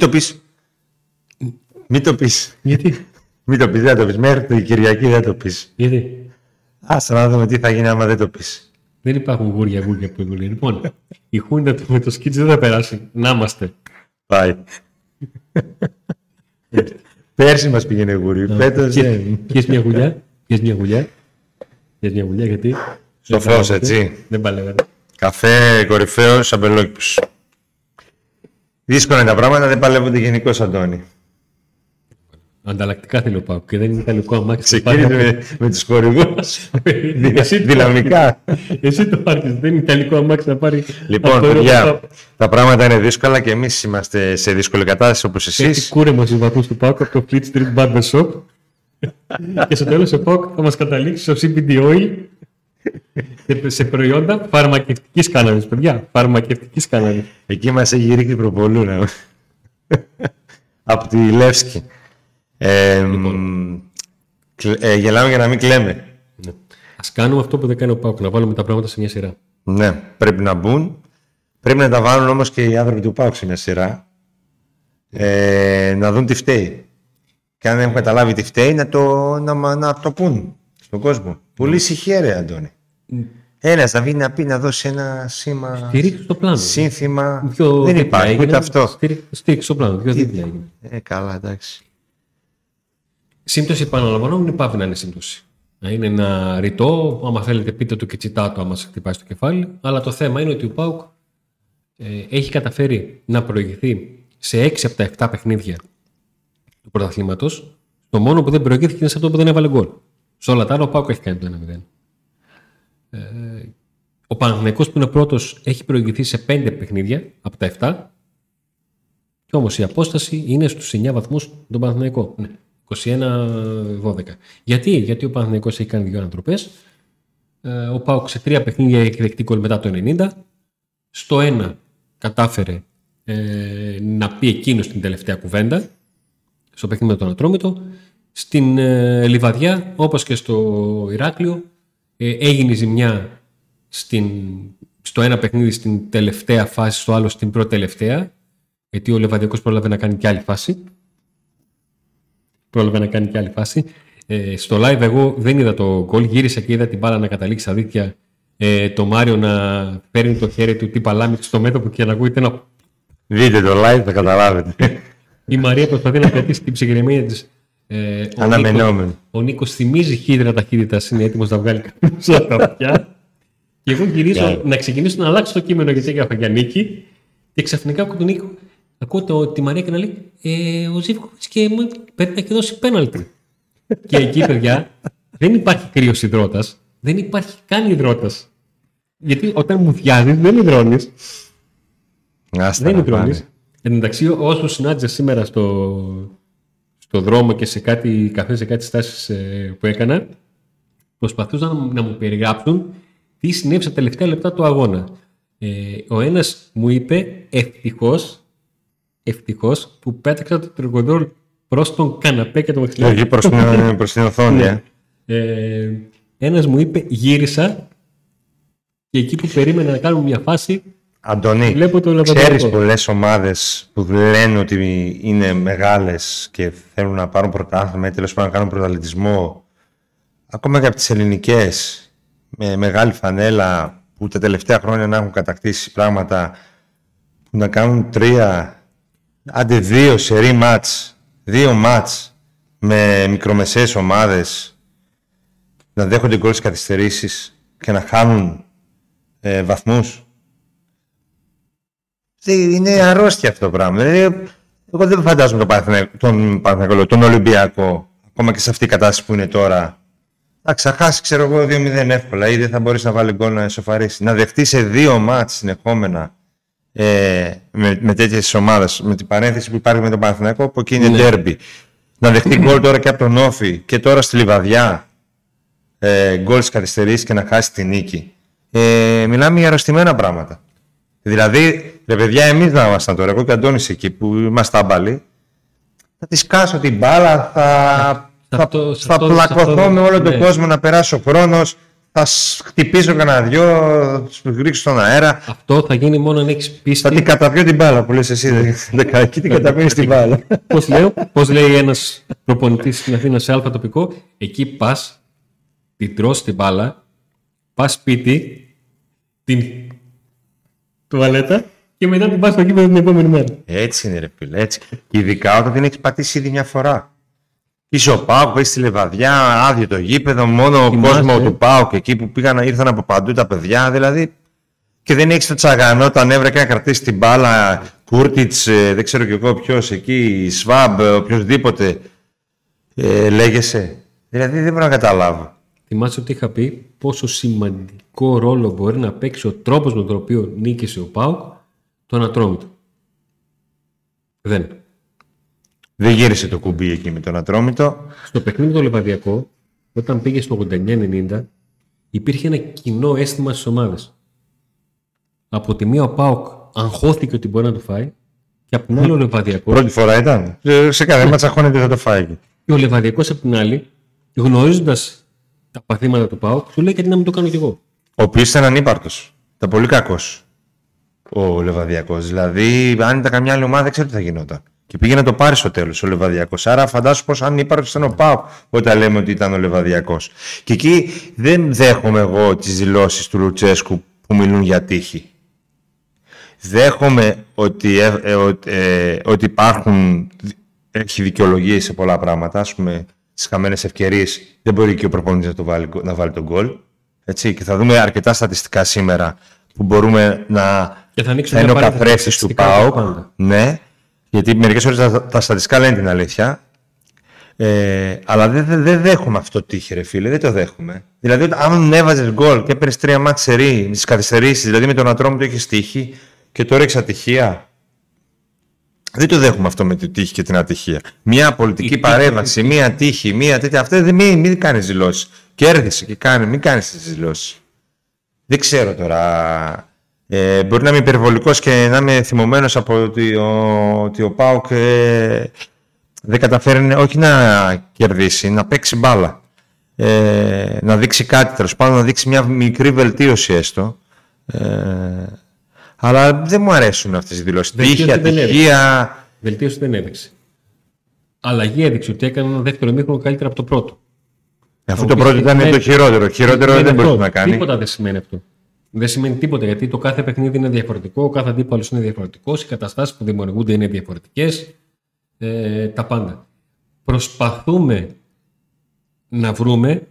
Μην το πεις. Μην το πεις. Γιατί, Μην το πεις, δεν το πεις. Μέχρι την Κυριακή δεν το πεις. γιατί; Άστα να δούμε τι θα γίνει άμα δεν το πεις. Δεν υπάρχουν γούρια γούρια που έχουν. Λοιπόν, η Χούντα του- με το σκίτς δεν θα περάσει. Να είμαστε. Πάει. Πέρσι μας πήγαινε γούρι. Φέτος δεν. Πιες μια γουλιά. Πιες μια γουλιά. Πιες μια γουλιά γιατί. Στο δεν φως, παλεύετε. έτσι. Δεν παλεύετε. Καφέ κορυφαίο αμπελόκηπου. Δύσκολα είναι τα πράγματα, δεν παλεύονται γενικώ, Αντώνη. Ανταλλακτικά θέλει ο Πάου και δεν είναι ιταλικό αμάξι. Ξεκίνησε με, με τους χορηγούς. Εσύ το- Δυναμικά. Εσύ το άρχισε. Δεν είναι ιταλικό αμάξι να πάρει. Λοιπόν, από το παιδιά, Europa. τα πράγματα είναι δύσκολα και εμείς είμαστε σε δύσκολη κατάσταση όπως Έχει εσείς. κούρεμα στους βαθμούς του Πάουκ από το Fleet Street Barber Shop. και στο τέλος ο Πάουκ θα μας καταλήξει στο CBD oil σε- σε προϊόντα φαρμακευτικής κάναβης. Παιδιά, φαρμακευτικής κάναβης. Εκεί μας έχει ρίξει προπολούνα. Από τη Λεύσκη. Ε, μ, κλε- ε, γελάμε για να μην κλαίμε. Α κάνουμε αυτό που δεν κάνει ο Πάουκ, να βάλουμε τα πράγματα σε μια σειρά. Ναι, πρέπει να μπουν. Πρέπει να τα βάλουν όμως και οι άνθρωποι του ΠΑΟΚ σε μια σειρά. Ε, να δουν τι φταίει. Και αν δεν έχουν καταλάβει τι φταίει, να το, να, μα- να το πούν στον κόσμο. Πολύ ησυχία, ρε Αντώνη. Ένα να βγει να πει να δώσει ένα σήμα, Στηρίξτε το πλάνο. σύνθημα. Πιο δεν δίπλα υπάρχει έγινε. ούτε αυτό. Στηρί- Στήριξε το πλάνο. Πιο δίπλα έγινε. Ε, καλά, εντάξει. Σύμπτωση, επαναλαμβανόμουν, είναι πάβει να είναι σύμπτωση. Να είναι ένα ρητό, άμα θέλετε πείτε το και τσιτάτο, άμα σε χτυπάει στο κεφάλι. Αλλά το θέμα είναι ότι ο Πάουκ ε, έχει καταφέρει να προηγηθεί σε 6 από τα 7 παιχνίδια του πρωταθλήματος. Το μόνο που δεν προηγήθηκε είναι σε αυτό που δεν έβαλε γκολ. Σε όλα τα άλλα ο Πάουκ έχει κάνει το 1-0. Ε, ο Παναθηναϊκός που είναι πρώτος έχει προηγηθεί σε 5 παιχνίδια από τα 7. Και όμως η απόσταση είναι στους 9 βαθμούς τον Παναθηναϊκό. Ναι. 21-12. Γιατί; Γιατί ο Παναθηναϊκός έχει κάνει δύο ανατροπές. Ε, ο Πάουκ σε τρία παιχνίδια έχει δεχτεί γκολ μετά το 90. Στο ένα κατάφερε ε, να πει εκείνος την τελευταία κουβέντα στο παιχνίδι με τον Ατρόμητο. Στην ε, Λιβαδιά, όπως και στο Ηράκλειο, ε, έγινε η ζημιά στην, στο ένα παιχνίδι στην τελευταία φάση, στο άλλο στην πρώτη τελευταία, γιατί ο Λεβαδιακός πρόλαβε να κάνει και άλλη φάση. Πρόλαβε να κάνει και άλλη φάση. Ε, στο live εγώ δεν είδα το γκολ, γύρισα και είδα την μπάλα να καταλήξει στα δίκτυα. Ε, το Μάριο να παίρνει το χέρι του τι παλάμη του στο μέτωπο και να ακούγεται ένα Δείτε το live, θα καταλάβετε. η Μαρία προσπαθεί να κρατήσει την ψυχραιμία της. Ε, ο Αναμενόμενο. Νίκος- Ο Νίκος θυμίζει χύδρα ταχύτητα, είναι έτοιμος να βγάλει κάποιο από τα αυτιά. Και εγώ γυρίζω Καλά. να ξεκινήσω να αλλάξω το κείμενο γιατί έγραφα για Νίκη. Και ξαφνικά ακούω τον Νίκο. Ακούω το, τη Μαρία και να λέει ε, Ο Ζήβκοβιτ και μου πρέπει να έχει δώσει πέναλτι. και εκεί, παιδιά, δεν υπάρχει κρύος υδρότας. Δεν υπάρχει καν υδρότας. Γιατί όταν μου διάζει, δεν υδρώνεις. Άστα Δεν να είναι πάνε. τρώνης. Εν τω μεταξύ, όσου συνάντησα σήμερα στο, στο δρόμο και σε κάτι καφέ, σε κάτι στάσεις που έκανα, προσπαθούσαν να, να μου περιγράψουν τι συνέβη στα τελευταία λεπτά του αγώνα. Ε, ο ένας μου είπε ευτυχώς ευτυχώς, που πέταξα το τρικοντόλ προς τον καναπέ και το μαξιλάρι. Όχι, προς την, προς την οθόνη. ε. Ε, ένας μου είπε γύρισα και εκεί που περίμενα να κάνουμε μια φάση Αντωνή, Βλέπω το λαβαδιακό. ξέρεις πολλές ομάδες που λένε ότι είναι μεγάλες και θέλουν να πάρουν πρωτάθλημα ή τέλος πάντων να κάνουν πρωταθλητισμό ακόμα και από τις ελληνικές με μεγάλη φανέλα που τα τελευταία χρόνια να έχουν κατακτήσει πράγματα που να κάνουν τρία άντε δύο σερή μάτς δύο μάτς με μικρομεσαίες ομάδες να δέχονται γκολ στις καθυστερήσεις και να χάνουν ε, βαθμούς δεν- είναι αρρώστια αυτό το πράγμα. Δηλαδή, εγώ δεν φαντάζομαι τον Παναθηναϊκό, τον, Παναθηναϊκό, τον Ολυμπιακό, ακόμα και σε αυτή η κατάσταση που είναι τώρα. Θα ξαχάσει, ξέρω εγώ, 2-0 εύκολα ή δεν θα μπορείς να βάλει γκολ να εσωφαρίσει. Να δεχτεί σε δύο μάτς συνεχόμενα ε, με, με τέτοιες ομάδες, με την παρένθεση που υπάρχει με τον Παναθηναϊκό, που εκεί είναι ντέρμπι. Να δεχτεί γκολ τώρα και από τον Όφη και τώρα στη Λιβαδιά ε, γκολ στις καθυστερήσεις και να χάσει τη νίκη. Ε, μιλάμε για αρρωστημένα πράγματα. Δηλαδή, ρε παιδιά, εμείς να ήμασταν τώρα, εγώ και ο Αντώνης εκεί που είμαστε άμπαλοι, θα τη σκάσω την μπάλα, θα, Σε θα, αυτό- σε θα αυτό- σε πλακωθώ αυτό- με όλο τον ναι. κόσμο να περάσει ο χρόνος, θα σ- χτυπήσω κανένα δυο, θα σου ρίξω στον αέρα. Αυτό θα γίνει μόνο αν έχεις Θα πίστη. την καταπιώ την μπάλα που λες εσύ. δε- Δεκαετή την καταπιώνεις την μπάλα. Πώς, λέω, πώς λέει ένας προπονητής στην Αθήνα σε αλφα τοπικό, εκεί πας, την τρως την μπάλα, πας σπίτι, την τουαλέτα και μετά την πας στο γήπεδο την επόμενη μέρα. Έτσι είναι ρε φίλε, έτσι. Ειδικά όταν την έχεις πατήσει ήδη μια φορά. Είσαι ο Πάουκ, έχει τη λεβαδιά, άδειο το γήπεδο, μόνο ο Θυμάσαι. κόσμος του Πάουκ εκεί που πήγαν, ήρθαν από παντού τα παιδιά, δηλαδή. Και δεν έχεις το τσαγανό, τα νεύρα και να κρατήσεις την μπάλα, Κούρτιτς, δεν ξέρω κι εγώ ποιος εκεί, Σβάμπ, οποιοδήποτε. Ε, λέγεσαι. Δηλαδή δεν μπορώ να καταλάβω. Θυμάσαι ότι είχα πει πόσο σημαντικό ρόλο μπορεί να παίξει ο τρόπος με τον οποίο νίκησε ο Πάουκ το ανατρόμητο. Δεν. Δεν γύρισε το κουμπί εκεί με τον Ατρόμητο. Στο παιχνίδι το Λεβαδιακό, όταν πήγε στο 89-90, υπήρχε ένα κοινό αίσθημα στις ομάδες. Από τη μία ο Πάοκ αγχώθηκε ότι μπορεί να το φάει, και από την άλλη ο Λεβαδιακό. Πρώτη φορά ήταν. Ε, Σε κάθε μάτσα αγχώνεται θα το φάει. Και ο Λεβαδιακό από την άλλη, γνωρίζοντας τα παθήματα του Πάοκ, του λέει γιατί να μην το κάνω κι εγώ; Ο οποίο ήταν ανύπαρτος. Ήταν πολύ κακός. Ο Λεβαδιακός. Δηλαδή, αν ήταν καμιά άλλη ομάδα, δεν ξέρω τι θα γινόταν. Και πήγε να το πάρει στο τέλος ο Λεβαδιακός. Άρα, φαντάσου πω ανύπαρτο ήταν ο Πάου όταν λέμε ότι ήταν ο Λεβαδιακός. Και εκεί δεν δέχομαι εγώ τις δηλώσεις του Λουτσέσκου που μιλούν για τύχη. Δέχομαι ότι, ε, ε, ότι, ε, ότι υπάρχουν, έχει δικαιολογίες σε πολλά πράγματα. Α πούμε, στι χαμένες ευκαιρίες δεν μπορεί και ο προπονητής να, το βάλει, να βάλει τον γκολ. Έτσι, και θα δούμε αρκετά στατιστικά σήμερα που μπορούμε να. Και θα ανοίξουμε θα είναι ο μια παρένθεση καθρέφτης του στατιστικά από ΠΑΟΚ. πάντα. Ναι, γιατί μερικές φορές τα, τα στατιστικά λένε την αλήθεια. Ε, αλλά δεν δεν- δεν δέχομαι αυτό το τύχη, ρε φίλε. Δεν το δέχομαι. Δηλαδή, όταν- αν έβαζες γκολ και έπαιρνες τρία μάτς σερή με τις καθυστερήσεις, δηλαδή με τον Ατρόμητο έχεις τύχη και τώρα έχεις ατυχία. Δεν το δέχομαι αυτό με τη τύχη και την ατυχία. Μια πολιτική τύχη- παρέμβαση, μια τύχη, μια τέτοια. Αυτό δεν μην, μην κάνεις δηλώσεις. Κέρδισε και κάνει, μην κάνεις τις δηλώσεις. Δεν ξέρω τώρα. Ε, μπορεί να είμαι υπερβολικός και να είμαι θυμωμένος από ότι ο, ότι ο Πάουκ ε, δεν καταφέρει όχι να κερδίσει, να παίξει μπάλα. Ε, να δείξει κάτι τέλος πάντων, να δείξει μια μικρή βελτίωση έστω. Ε, αλλά δεν μου αρέσουν αυτές οι δηλώσεις. Βελτίωση Τύχη, δεν ατυχία. Βελτίωση δεν έδειξε. Αλλαγή έδειξε ότι έκανε ένα δεύτερο μήχρονο καλύτερα από το πρώτο. Αφού Θα το μου πεις, πρώτο ήταν ναι, το χειρότερο. Χειρότερο Δεν δεν είναι μπορείς αυτό. να κάνει. Τίποτα δεν σημαίνει αυτό. Δεν σημαίνει τίποτα γιατί το κάθε παιχνίδι είναι διαφορετικό, ο κάθε αντίπαλος είναι διαφορετικός, οι καταστάσεις που δημιουργούνται είναι διαφορετικές. Ε, τα πάντα. Προσπαθούμε να βρούμε,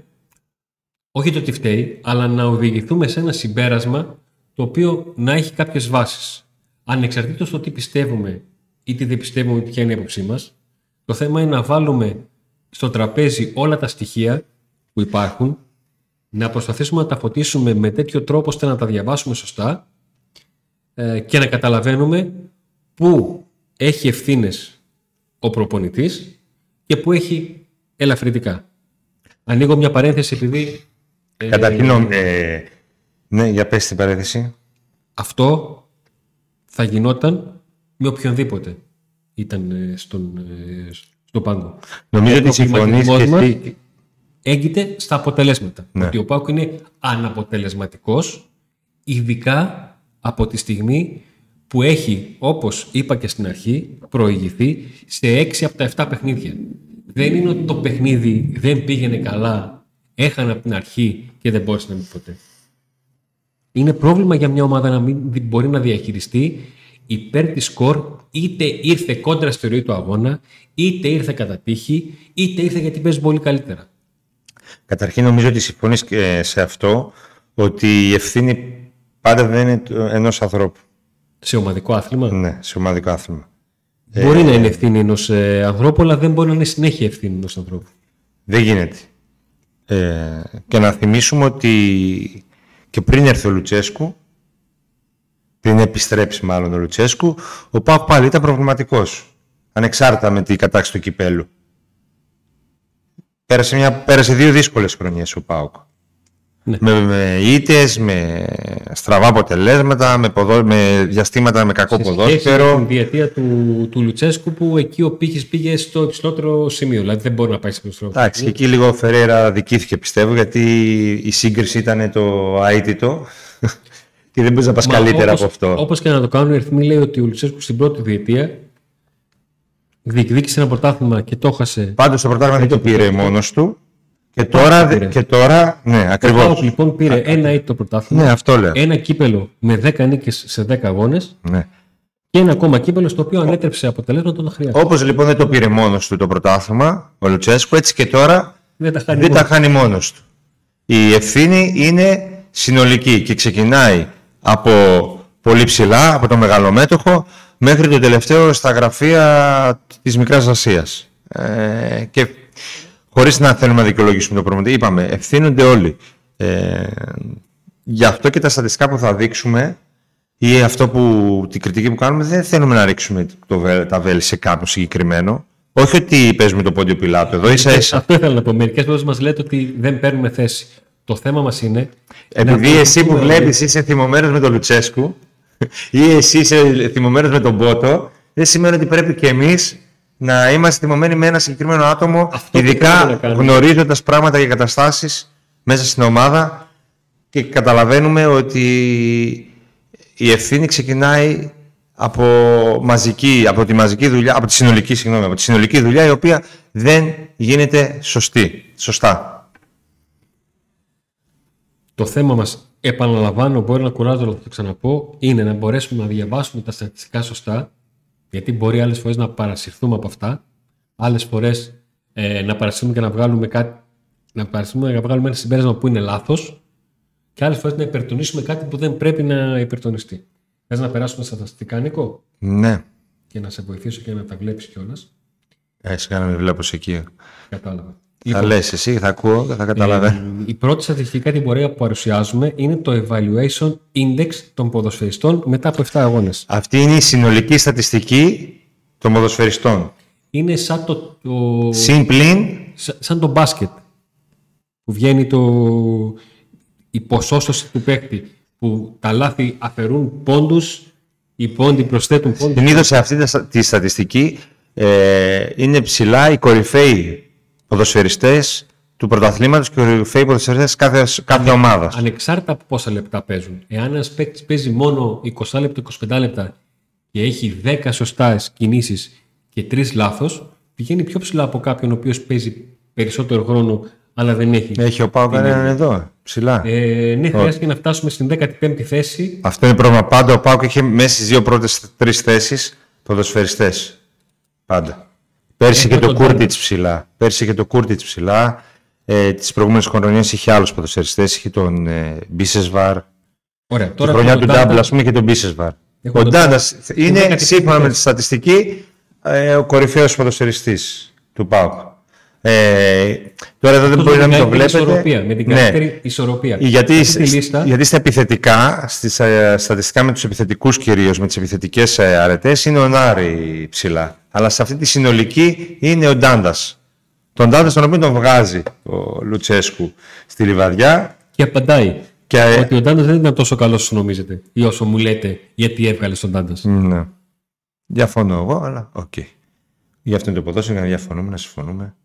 όχι το τι φταίει, αλλά να οδηγηθούμε σε ένα συμπέρασμα το οποίο να έχει κάποιες βάσεις. Ανεξαρτήτως το τι πιστεύουμε ή τι δεν πιστεύουμε ποια είναι η άποψή μας, το θέμα είναι να βάλουμε στο τραπέζι όλα τα στοιχεία που υπάρχουν, να προσπαθήσουμε να τα φωτίσουμε με τέτοιο τρόπο ώστε να τα διαβάσουμε σωστά ε, και να καταλαβαίνουμε πού έχει ευθύνες ο προπονητής και πού έχει ελαφρυντικά. Ανοίγω μια παρένθεση επειδή ε, Καταρχήν, ε, ναι, για πες την παρένθεση. αυτό θα γινόταν με οποιονδήποτε ήταν ε, στον, ε, στον πάγκο. Νομίζω Ο ότι συμφωνείς και προβληματισμός εσύ. Μας έγκυται στα αποτελέσματα. Ναι. Ότι ο Πάουκ είναι αναποτελεσματικός, ειδικά από τη στιγμή που έχει, όπως είπα και στην αρχή, προηγηθεί σε 6 από τα 7 παιχνίδια. Δεν είναι ότι το παιχνίδι δεν πήγαινε καλά, έχανε από την αρχή και δεν μπόρεσε να μην ποτέ. Είναι πρόβλημα για μια ομάδα να μην δι- μπορεί να διαχειριστεί υπέρ της σκορ είτε ήρθε κόντρα στη ροή του αγώνα, είτε ήρθε κατά τύχη, είτε ήρθε γιατί παίζει πολύ καλύτερα. Καταρχήν νομίζω ότι συμφωνείς και σε αυτό ότι η ευθύνη πάντα δεν είναι του- ενός ανθρώπου. Σε ομαδικό άθλημα; Ναι, σε ομαδικό άθλημα. Μπορεί να είναι ευθύνη ενός ανθρώπου, αλλά δεν μπορεί να είναι συνέχεια ευθύνη ενός ανθρώπου. Δεν γίνεται. Ε, και να θυμίσουμε ότι και πριν έρθει ο Λουτσέσκου, πριν επιστρέψει μάλλον ο Λουτσέσκου, ο Πάουκ πάλι ήταν προβληματικός. Ανεξάρτητα με την κατάξυση του κυπέλου. Πέρασε, μια, πέρασε δύο δύσκολες χρονιές ο Πάουκ. Ναι. Με, με ήττες, με στραβά αποτελέσματα, με, ποδό, με διαστήματα με κακό ποδόσφαιρο. Στην διετία του, του Λουτσέσκου που εκεί ο Πύχης πήγε στο υψηλότερο σημείο. Δηλαδή δεν μπορεί να πάει σε υψηλότερο Εντάξει, και εκεί λίγο ο Φεραίρα δικήθηκε πιστεύω γιατί η σύγκριση ήταν το αίτητο και δεν μπορείς να πας καλύτερα όπως, από αυτό. Όπως και να το κάνουν, η αριθμή λέει ότι ο Λουτσέσκου στην πρώτη διετία διεκδίκησε ένα πρωτάθλημα και το χάσε. Πάντως το πρωτάθλημα δεν το πήρε μόνος του. Και τώρα, και τώρα, ναι, ακριβώς. Ο λοιπόν πήρε ένα ήττο πρωτάθλημα. Ναι, αυτό λέω. Ένα κύπελο με 10 νίκες σε 10 αγώνες. Ναι. Και ένα ακόμα κύπελο στο οποίο ανέτρεψε αποτελέσματα όταν χρειάζεται. Όπως λοιπόν δεν το πήρε μόνος του το πρωτάθλημα, ο Λουτσέσκου, έτσι και τώρα δεν τα χάνει, δεν τα χάνει μόνος του. Η ευθύνη είναι συνολική και ξεκινάει από πολύ ψηλά, από το μεγαλομέτωχο, μέχρι το τελευταίο στα γραφεία της Μικράς Ασίας. Ε, και χωρίς να θέλουμε να δικαιολογήσουμε το πρόβλημα, είπαμε, ευθύνονται όλοι. Ε, γι' αυτό και τα στατιστικά που θα δείξουμε ή αυτό που, την κριτική που κάνουμε, δεν θέλουμε να ρίξουμε το, τα βέλη σε κάποιον συγκεκριμένο. Όχι ότι παίζουμε το πόντιο πιλάτο εδώ, ίσα ίσα. Αυτό ήθελα να πω. Μερικές φορές μας λέτε ότι δεν παίρνουμε θέση. Το θέμα μας είναι. Επειδή εσύ που βλέπεις είσαι θυμωμένος με τον Λουτσέσκου ή εσύ είσαι θυμωμένος με τον Πότο, δεν σημαίνει ότι πρέπει και εμείς να είμαστε θυμωμένοι με ένα συγκεκριμένο άτομο, Αυτό ειδικά γνωρίζοντας πράγματα και καταστάσεις μέσα στην ομάδα και καταλαβαίνουμε ότι η ευθύνη ξεκινάει από, μαζική, από τη μαζική δουλειά, από τη συνολική, συγγνώμη, από τη συνολική δουλειά η οποία δεν γίνεται σωστή, σωστά. Το θέμα μας, επαναλαμβάνω, μπορεί να κουράζω να το ξαναπώ, είναι να μπορέσουμε να διαβάσουμε τα στατιστικά σωστά, γιατί μπορεί άλλες φορές να παρασυρθούμε από αυτά, άλλες φορές ε, να παρασυρθούμε και να βγάλουμε κάτι, να παρασυρθούμε να βγάλουμε ένα συμπέρασμα που είναι λάθος και άλλες φορές να υπερτονίσουμε κάτι που δεν πρέπει να υπερτονιστεί. Θες να περάσουμε στα στατιστικά, Νίκο; Ναι. Και να σε βοηθήσω και να τα βλέπεις κιόλας. Έτσι, να με βλέπω εκεί. Κατάλαβα. Λοιπόν, θα λες εσύ, θα ακούω και θα καταλαβαίνω. Ε, η πρώτη στατιστική κατηγορία που παρουσιάζουμε είναι το Evaluation Index των ποδοσφαιριστών μετά από 7 αγώνες. Αυτή είναι η συνολική στατιστική των ποδοσφαιριστών. Είναι σαν το... το... Συμπλήν. Σαν το μπάσκετ. Που βγαίνει το... η ποσόστοση του παίκτη. Που τα λάθη αφαιρούν πόντους, οι πόντοι προσθέτουν πόντους. Συνήθως σε αυτή τη στατιστική ε, είναι ψηλά οι κορυφαίοι ποδοσφαιριστές του πρωταθλήματος και κορυφαίοι ποδοσφαιριστές κάθε, κάθε ομάδας. Ανεξάρτητα από πόσα λεπτά παίζουν. Εάν ένας παίκτης παίζει μόνο 20 λεπτά, 25 λεπτά και έχει 10 σωστά κινήσεις και 3 λάθος, πηγαίνει πιο ψηλά από κάποιον ο οποίος παίζει περισσότερο χρόνο αλλά δεν έχει. Έχει ο ΠΑΟΚ κανέναν εδώ, ψηλά. Ε, ναι, χρειάζεται να φτάσουμε στην 15η θέση. Αυτό είναι πρόβλημα. Πάντα ο ΠΑΟΚ είχε μέσα στις δύο πρώτες τρεις θέσεις ποδοσφαιριστές. Πάντα. Πέρσι και το Κούρτιτς ψηλά. Πέρσι και το Κούρτιτς ψηλά. Ε, Τις προηγούμενες χρονιές είχε άλλους ποδοσφαιριστές. Είχε τον ε, Μπίσεσβαρ. Ωραία. Τώρα τη χρονιά του Ντάμπλ, ας πούμε, και τον Μπίσεσβαρ. Ο Ντάντα είναι, σύμφωνα με τη στατιστική, ε, ο κορυφαίος ποδοσφαιριστής του ΠΑΟΚ. Ε, τώρα εδώ δεν μπορεί να μην το βλέπετε. Ισορροπία, με την ναι. καλύτερη ισορροπία. Γιατί, λίστα... γιατί στα επιθετικά, στις, ε, στατιστικά με τους επιθετικούς κυρίως, με τις επιθετικές ε, αρετές, είναι ο Νάρη ψηλά. Αλλά σε αυτή τη συνολική είναι ο Ντάντας. Τον Ντάντα τον οποίο τον βγάζει ο Λουτσέσκου στη Λιβαδειά. Και απαντάει. Και... Ότι ο Ντάντας δεν ήταν τόσο καλός όσο νομίζετε. Ή όσο μου λέτε, γιατί έβγαλε τον Ντάντας. Ναι. Διαφωνώ εγώ, αλλά ok. Okay. Γι' αυτό είναι το ποδόσφαιρο, να διαφωνούμε, να συμφωνούμε.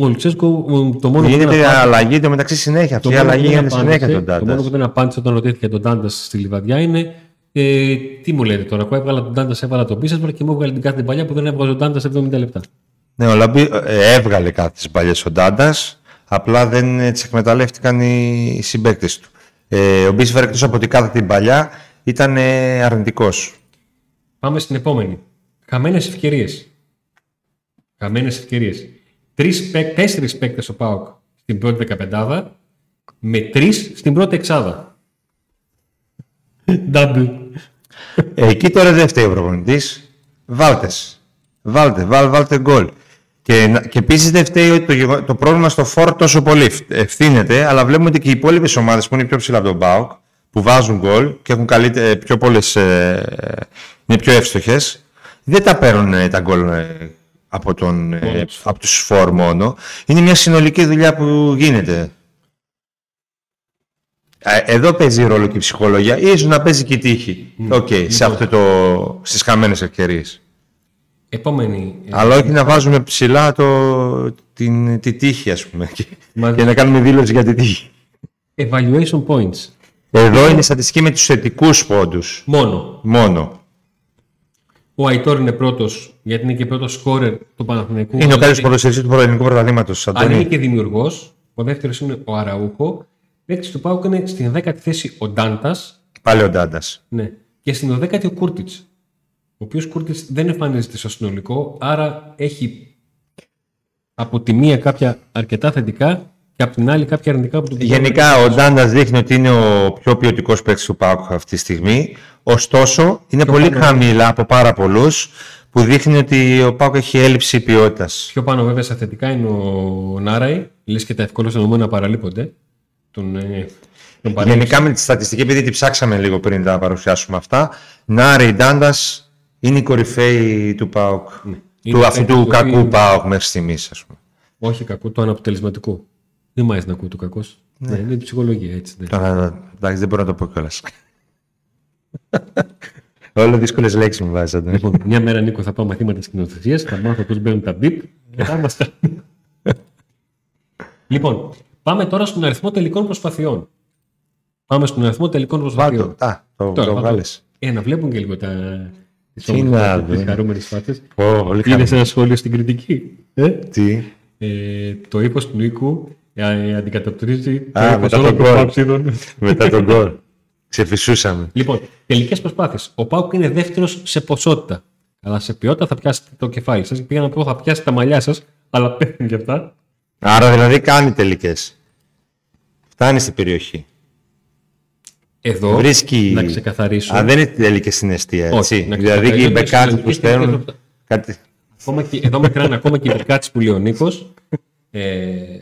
Ο Λουτσέσκου το μόνο που Γίνεται αλλαγή το μεταξύ συνέχεια. Αυτή η αλλαγή γίνεται συνέχεια τον Ντάντας. Το μόνο που δεν απάντησε όταν ρωτήθηκε τον Ντάντας στη Λιβαδειά είναι ε, τι μου λέτε τώρα. Εγώ έβγαλα τον Ντάντας, έβγαλα τον Μπίσεσβαρ και μου έβγαλε την κάθε παλιά που δεν έβγαλε τον Ντάντας 70 λεπτά. Ναι, ο Λαμπή ε, έβγαλε κάθε παλιές ο Τάντας. Απλά δεν ε, τις εκμεταλλεύτηκαν οι συμπαίκτες του. Ε, ο Μπίσεσβαρ εκτός από την κάθε την παλιά ήταν ε, αρνητικός. Πάμε στην επόμενη. Χαμένε ευκαιρίες. Χαμένε ευκαιρίες τρεις, τέσσερις παίκτες ο ΠΑΟΚ στην πρώτη δεκαπεντάδα με τρεις στην πρώτη εξάδα. Double. Εκεί τώρα δεν φταίει ο προπονητής. Βάλτες. Βάλτε, βάλ, βάλτε γκολ. Και, και επίσης δεν φταίει ότι το, το πρόβλημα στο φόρ τόσο πολύ ευθύνεται, αλλά βλέπουμε ότι και οι υπόλοιπες ομάδες που είναι πιο ψηλά από τον ΠΑΟΚ, που βάζουν γκολ και έχουν καλύτερε, πιο πολλές, ε, είναι πιο εύστοχες, δεν τα παίρνουν ε, τα γκολ ε, από, τον, ε, από τους φόρ μόνο. Είναι μια συνολική δουλειά που γίνεται. Εδώ παίζει ρόλο και η ψυχολογία, ίσως να παίζει και η τύχη. Ok, okay, σε Λοιπόν. αυτό το, στις χαμένες ευκαιρίες. Επόμενη. ε, Αλλά όχι να βάζουμε ψηλά το, την, τη τύχη, ας πούμε, και, Μα- και να κάνουμε δήλωση για τη τύχη. Evaluation points. Εδώ είναι η στατιστική με τους θετικούς πόντους. Μόνο. Μόνο. Ο Αϊτόρ είναι πρώτος, γιατί είναι και πρώτος σκόρερ του Παναθηναϊκού. Είναι ο Δηλαδή, καλύτερος ποδοσφαιριστής του ελληνικού πρωταθλήματος, Αν είναι Αντώνη. και δημιουργός, ο δεύτερος είναι ο Αραούχο. Παίκτης του Πάουκ είναι στην 10η θέση ο Ντάντας. Πάλι ο Ντάντας. Ναι. Και στην 12η ο Κούρτιτς. Ο οποίος Κούρτιτς δεν εμφανίζεται στο συνολικό, άρα έχει από τη μία κάποια αρκετά θετικά και από την άλλη κάποια αρνητικά που του πηγαίνουν. Γενικά ο Ντάντας δείχνει ότι είναι ο πιο ποιοτικός παίκτης του ΠΑΟΚ αυτή τη στιγμή. Ωστόσο, είναι πολύ πάνω. χαμηλά από πάρα πολλούς που δείχνει ότι ο ΠΑΟΚ έχει έλλειψη ποιότητας. Πιο πάνω βέβαια στα θετικά είναι ο Νάραη, λες και τα ευκολότερα νομένα παραλείπονται. Τον, ε, τον παρέλειψε. Γενικά με τη στατιστική, επειδή τη ψάξαμε λίγο πριν τα παρουσιάσουμε αυτά, Νάρη Ντάντας είναι η κορυφαίη του ΠΑΟΚ. Ναι. Είναι Του αυτού παίκτης του το κακού οποίο- ΠΑΟΚ μέχρι στιγμής, ας πούμε. Όχι κακό, το αναποτελεσματικό. Δεν μ' αρέσει να ακούω το κακός. Ναι. είναι η ψυχολογία έτσι. Ναι. Τώρα, εντάξει, δεν μπορώ να το πω κιόλας. Όλο δύσκολες λέξεις μου βάζεις, Αντώνη. Λοιπόν, μια μέρα Νίκο θα πάω μαθήματα σκηνοθεσία, θα μάθω πώς μπαίνουν τα μπιπ και θα είμαστε. λοιπόν, πάμε τώρα στον αριθμό τελικών προσπαθειών. Πάμε στον αριθμό τελικών προσπαθειών. Βάλτο. Α, το, Τώρα, το θα βγάλε. Ε, να βλέπουν και λίγο τα. τις Τι όμορφες να φάτσες, δω. τις χαρούμενες φάτσες. Πολύ Είναι καλό. σε ένα σχόλιο στην κριτική. Ε; Τι; Ε, το ύφος του Νίκου ε, αντικατοπτρίζει το Α, ύφος μετά όλων τον των γκολ. παοξίδων. Μετά τον γκολ. Ξεφυσούσαμε. Λοιπόν, τελικές προσπάθειες. Ο Πάουκ είναι δεύτερος σε ποσότητα. Αλλά σε ποιότητα θα πιάσετε το κεφάλι σας. Πήγα να πω θα πιάσετε τα μαλλιά σας, αλλά πέφτουν και αυτά. Άρα δηλαδή κάνει τελικές. Φτάνει στην περιοχή. Εδώ Βρίσκει. να ξεκαθαρίσω. Α, δεν είναι τελικές στην αιστεία, έτσι. Όχι, να δηλαδή και οι ξεκαθαρίσω ότι μπεκάτι στις που τελικές στέλνουν. τελικές Κάτι... Ακόμα και, εδώ μετράνε ακόμα και οι μπικάτσε που λέει ο Νίκος. Ε,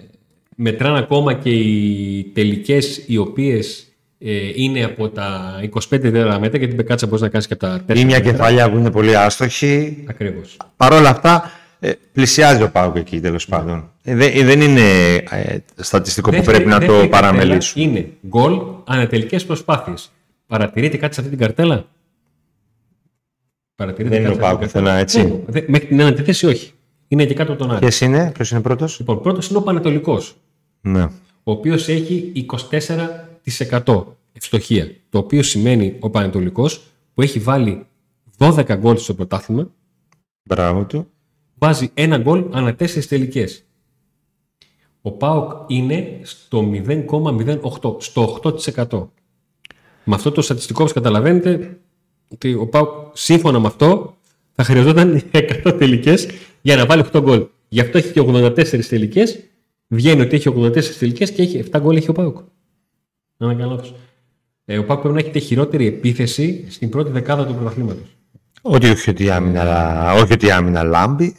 μετράνε ακόμα και οι τελικές οι οποίες ε, είναι από τα 25 τέταρτα μέτρα, γιατί την μπεκάτσα μπορείς να κάνεις και από τα 4 Ή μια κεφαλιά που είναι πολύ άστοχη. Ακριβώς. Παρ' όλα αυτά, ε, πλησιάζει ο Πάουκ εκεί τέλος πάντων. Ε, δεν, ε, δεν είναι ε, στατιστικό που πρέπει να το παραμελήσουμε. Είναι γκολ ανατελικές προσπάθειες. Παρατηρείτε κάτι σε αυτή την καρτέλα; Παρατηρείτε Δεν είναι κάτι ο σε αυτή Πάουκ την πουθενά, καρτέλα; έτσι. Δεν- μέχρι την ένατη θέση όχι. Είναι και κάτω από τον Άρη. Ποιο είναι, ποιος είναι πρώτος; Λοιπόν, πρώτος είναι ο Πανετολικός, Ναι. ο οποίος έχει 24% ευστοχία. Το οποίο σημαίνει ο Πανετολικός που έχει βάλει 12 γκολ στο πρωτάθλημα, Μπράβο του. βάζει ένα γκολ ανά τέσσερις τελικές. Ο ΠΑΟΚ είναι στο 0,08, στο 8%. Με αυτό το στατιστικό, όπως καταλαβαίνετε, ότι ο ΠΑΟΚ σύμφωνα με αυτό θα χρειαζόταν 100 τελικές για να βάλει 8 γκολ. Γι' αυτό έχει και 84 τελικές. Βγαίνει ότι έχει 84 τελικές και έχει 7 γκολ έχει ο ΠΑΟΚ. Να είναι κάνω λάθος. Ε, ο ΠΑΟΚ πρέπει να έχει τη χειρότερη επίθεση στην πρώτη δεκάδα του πρωταθλήματος. Όχι, όχι ότι η άμυνα, όχι ότι η άμυνα λάμπει.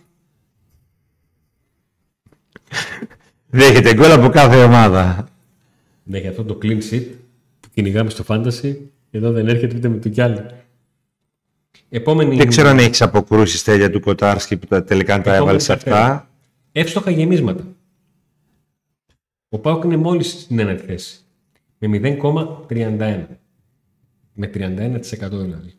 Δέχεται γκολ από κάθε ομάδα. Ναι, για αυτό το clean sheet που κυνηγάμε στο fantasy, εδώ δεν έρχεται ούτε με το κι άλλο. Επόμενη. Δεν ξέρω αν έχεις αποκρούσεις τέλεια του Κοτάρσκι που τα τελικά τα Επόμενη έβαλες καρτέλα. αυτά. Εύστοχα γεμίσματα. Ο Πάουκ είναι μόλις στην ένατη θέση. Με 0,31. Με 31% δηλαδή.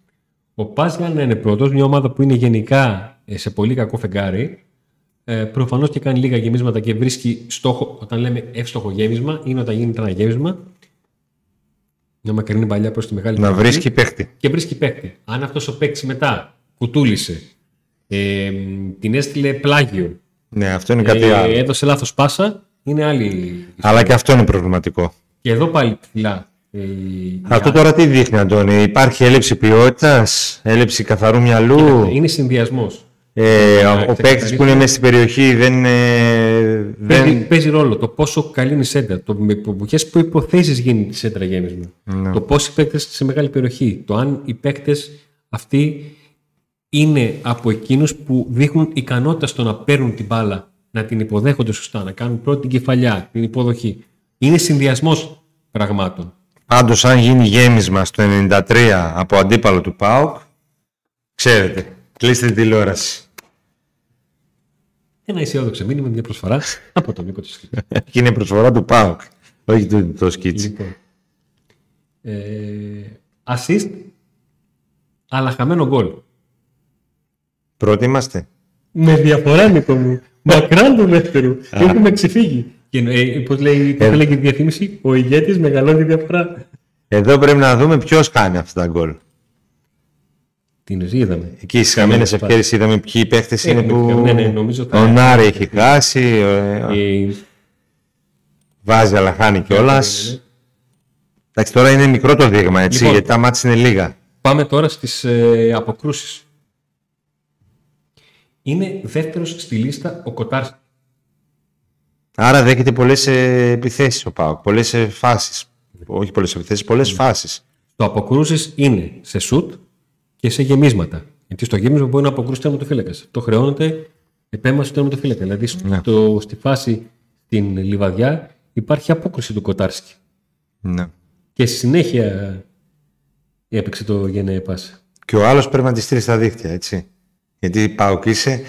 Ο Πας για να είναι πρώτος, μια ομάδα που είναι γενικά ε, σε πολύ κακό φεγγάρι, ε, προφανώς και κάνει λίγα γεμίσματα και βρίσκει στόχο. Όταν λέμε εύστοχο γέμισμα, είναι όταν γίνεται ένα γέμισμα. Μια μακρινή παλιά προς τη μεγάλη Να περιοχή βρίσκει παίχτη. και βρίσκει παίκτη. Αν αυτός ο παίκτη μετά κουτούλησε, ε, την έστειλε πλάγιο, Ναι, αυτό είναι κάτι ε, άλλο. έδωσε λάθος πάσα, είναι άλλη. Αλλά και αυτό είναι προβληματικό. Και εδώ πάλι ψηλά. Ε, η- Αυτό τώρα τι δείχνει, Αντώνη; Υπάρχει έλλειψη ποιότητας, έλλειψη καθαρού μυαλού; Είναι συνδυασμός. Ε, να ο παίκτης ξεκαθαρίσουμε. που είναι μέσα στην περιοχή δεν. ε, Παίζει, δεν... παίζει ρόλο το πόσο καλή είναι η σέντρα, το με ποιε προποθέσει γίνεται η σέντρα γέμισμα. Ναι. Το πόσοι παίκτες σε μεγάλη περιοχή. Το αν οι παίκτες αυτοί είναι από εκείνους που δείχνουν ικανότητα στο να παίρνουν την μπάλα, να την υποδέχονται σωστά, να κάνουν πρώτη την κεφαλιά, την υποδοχή. Είναι συνδυασμός πραγμάτων. Πάντως, αν γίνει γέμισμα στο 93 από αντίπαλο του ΠΑΟΚ, ξέρετε, κλείστε την τηλεόραση. Ένα αισιόδοξο μήνυμα, μια προσφορά από τον Νίκο Τσισκή. Και είναι προσφορά του ΠΑΟΚ, όχι του το σκίτσι. λοιπόν, Ε, assist, αλλά χαμένο γκολ. Πρώτοι είμαστε. Με διαφορά, Νίκο μου. Μακράν του δεύτερου. Έχουμε ξεφύγει. Και, ε, πώς λέει, πώς Ε. λέγει η διαφήμιση, ο ηγέτης μεγαλώνει τη διαφορά. Εδώ πρέπει να δούμε ποιος κάνει αυτά τα γκολ. Την είδαμε. Εκεί στις χαμένε ευκαιρίες είδαμε ποιοι παίχτες είναι Έχουμε- που. ναι, ναι, νομίζω θα- Ο Νάρη έχει χάσει. ο- Ε, Βάζει αλλά χάνει κιόλα. ναι, ναι. Εντάξει, τώρα είναι μικρό το δείγμα έτσι, Λοιπόν. γιατί τα μάτια είναι λίγα. Πάμε τώρα στις ε, αποκρούσεις. Είναι δεύτερος στη λίστα ο Κοτάρσκι. Άρα δέχεται πολλές επιθέσεις ο Πάοκ. Πολλές φάσεις. Όχι πολλές επιθέσεις, πολλές φάσεις. Το αποκρούσεις είναι σε σουτ και σε γεμίσματα. Γιατί στο γέμισμα μπορεί να αποκρούσεις τερματοφύλακα. Το χρεώνεται επέμβαση του τερματοφύλακα. Δηλαδή στο, στη φάση στην λιβαδιά υπάρχει απόκρουση του Κοτάρσκι. Ναι. Και στη συνέχεια έπαιξε το γενναία πάσα. Και ο άλλος πρέπει να τη στείλει στα δίχτυα, έτσι. Γιατί Πάοκ είσαι.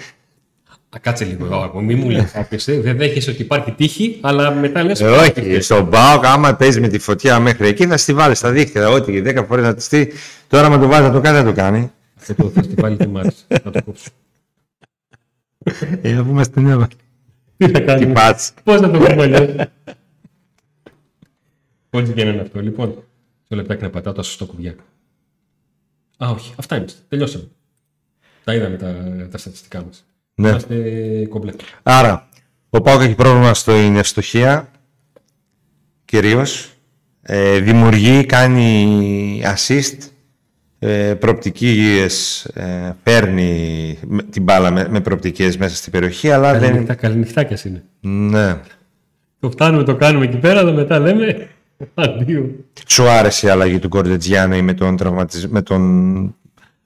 Α, κάτσε λίγο εγώ. Μη μου λες κάποιος, ε. Δεν δέχεσαι ότι υπάρχει τύχη, αλλά μετά λες... Ε, όχι, στον Πάοκ, άμα παίζει με τη φωτιά μέχρι εκεί, θα στη βάλεις στα δίχτυα. Ό,τι 10 φορές να τη στείλει. Τώρα, με το βάζεις να το κάνει, θα το κάνει. Αυτό το φεστιβάλ δεν μ' άρεσε. Θα το κόψω. Ε, αφού είμαστε νέα. Τι θα Τι κάνουμε. πάτς. Πώς θα το πούμε αλλιώς. Πώς γίνεται αυτό. Λοιπόν, στο λεπτάκι να πατάω τα σωστό κουμπιά. Α, όχι. Αυτά είμαστε. Τελειώσαμε. Τα είδαμε τα, τα στατιστικά μας. Ναι. Είμαστε κομπλέ. Άρα, ο Πάοκ έχει πρόβλημα στην ευστοχία, κυρίως. Ε, δημιουργεί, κάνει assist, ε, προοπτικές, ε, παίρνει με- την μπάλα με, με προοπτικές μέσα στην περιοχή, αλλά δεν... Καληνυχτά, καληνυχτάκιας είναι. Ναι. Το φτάνουμε, το κάνουμε εκεί πέρα, αλλά μετά λέμε αντίο. Σου άρεσε η αλλαγή του Κορδετζιάννη με τον τραυματισ... με τον